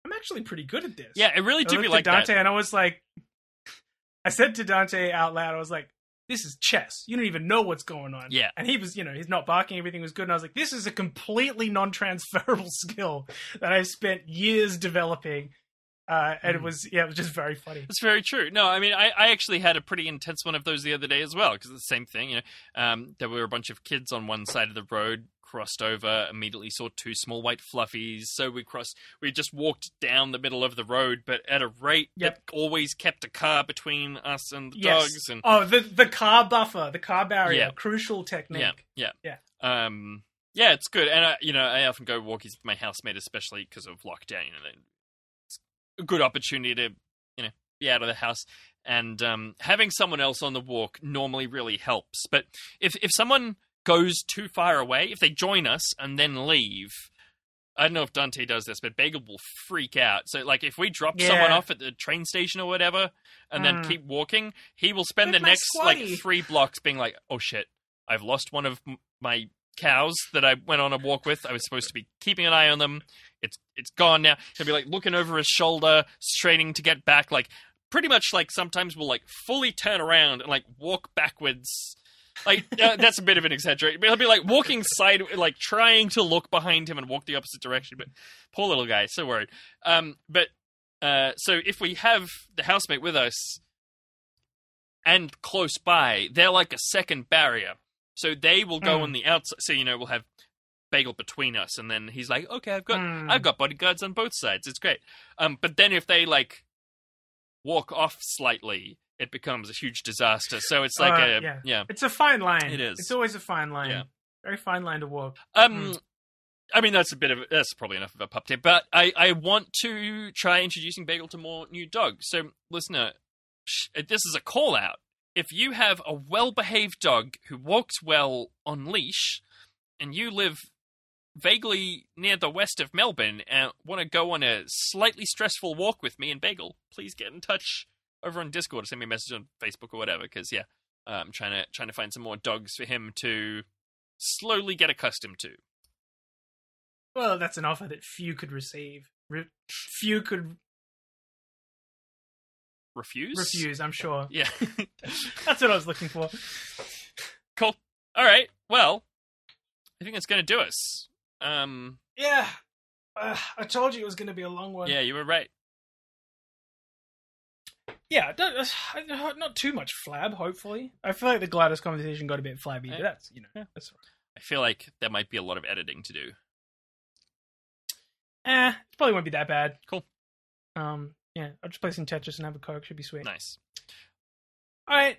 I'm actually pretty good at this. Yeah, it really do be like Dante that. and I was like, (laughs) I said to Dante out loud, I was like, this is chess. You don't even know what's going on. Yeah. And he was, you know, he's not barking. Everything was good. And I was like, this is a completely non-transferable (laughs) skill that I've spent years developing. Uh, and Hmm. it was, yeah, it was just very funny. It's very true. No, I mean, I, I actually had a pretty intense one of those the other day as well because the same thing. You know, um, there were a bunch of kids on one side of the road, crossed over, immediately saw two small white fluffies. So we crossed. We just walked down the middle of the road, but at a rate that always kept a car between us and the Yes. dogs. And Oh, the the car buffer, the car barrier, Yeah. crucial technique. yeah, Yeah. yeah, um, yeah, it's good. And I, you know, I often go walkies with my housemate, especially because of lockdown. You know, then it's a good opportunity to you know be out of the house. And um, having someone else on the walk normally really helps. But if if someone goes too far away, if they join us and then leave, I don't know if Dante does this, but Bagel will freak out. So, like, if we drop someone off at the train station or whatever, and then Mm. keep walking, he will spend With the next like three blocks being like, "Oh shit, I've lost one of my cows that I went on a walk with. I was supposed to be keeping an eye on them. It's it's gone now." He'll be like looking over his shoulder, straining to get back. Like, pretty much like sometimes we'll like fully turn around and like walk backwards. Like uh, (laughs) that's a bit of an exaggeration. But he'll be like walking side, like trying to look behind him and walk the opposite direction. But poor little guy, so worried. Um, but uh, so if we have the housemate with us and close by, they're like a second barrier. So they will go Mm. on the outside. So you know we'll have Bagel between us, and then he's like, "Okay, I've got Mm. I've got bodyguards on both sides. It's great." Um, but then if they like walk off slightly, it becomes a huge disaster. So it's like Uh, a yeah. yeah. It's a fine line. It is. It's always a fine line. Yeah. Very fine line to walk. Um, Mm. I mean that's a bit of that's probably enough of a pup tip, but I I want to try introducing Bagel to more new dogs. So listener, sh- this is a call out. If you have a well-behaved dog who walks well on leash, and you live vaguely near the west of Melbourne and want to go on a slightly stressful walk with me and Bagel, please get in touch over on Discord or send me a message on Facebook or whatever. Because yeah, I'm trying to trying to find some more dogs for him to slowly get accustomed to. Well, that's an offer that few could receive. Re- few could Refuse? refuse. I'm sure. Yeah. (laughs) That's what I was looking for. cool. All right. Well, I think that's going to do us. Um. Yeah. Uh, I told you it was going to be a long one. Yeah, you were right. Yeah, don't, uh, not too much flab. Hopefully, I feel like the Gladys conversation got a bit flabby, but that's you know that's all I feel like there might be a lot of editing to do. Eh, it probably won't be that bad. Cool. Um, yeah, I'll just play some Tetris and have a coke. Should be sweet. Nice. All right,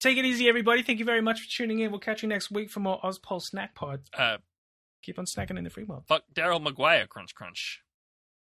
take it easy, everybody. Thank you very much for tuning in. We'll catch you next week for more Ozpol Snack Pod. Uh, Keep on snacking in the free world. fuck Daryl Maguire, crunch crunch.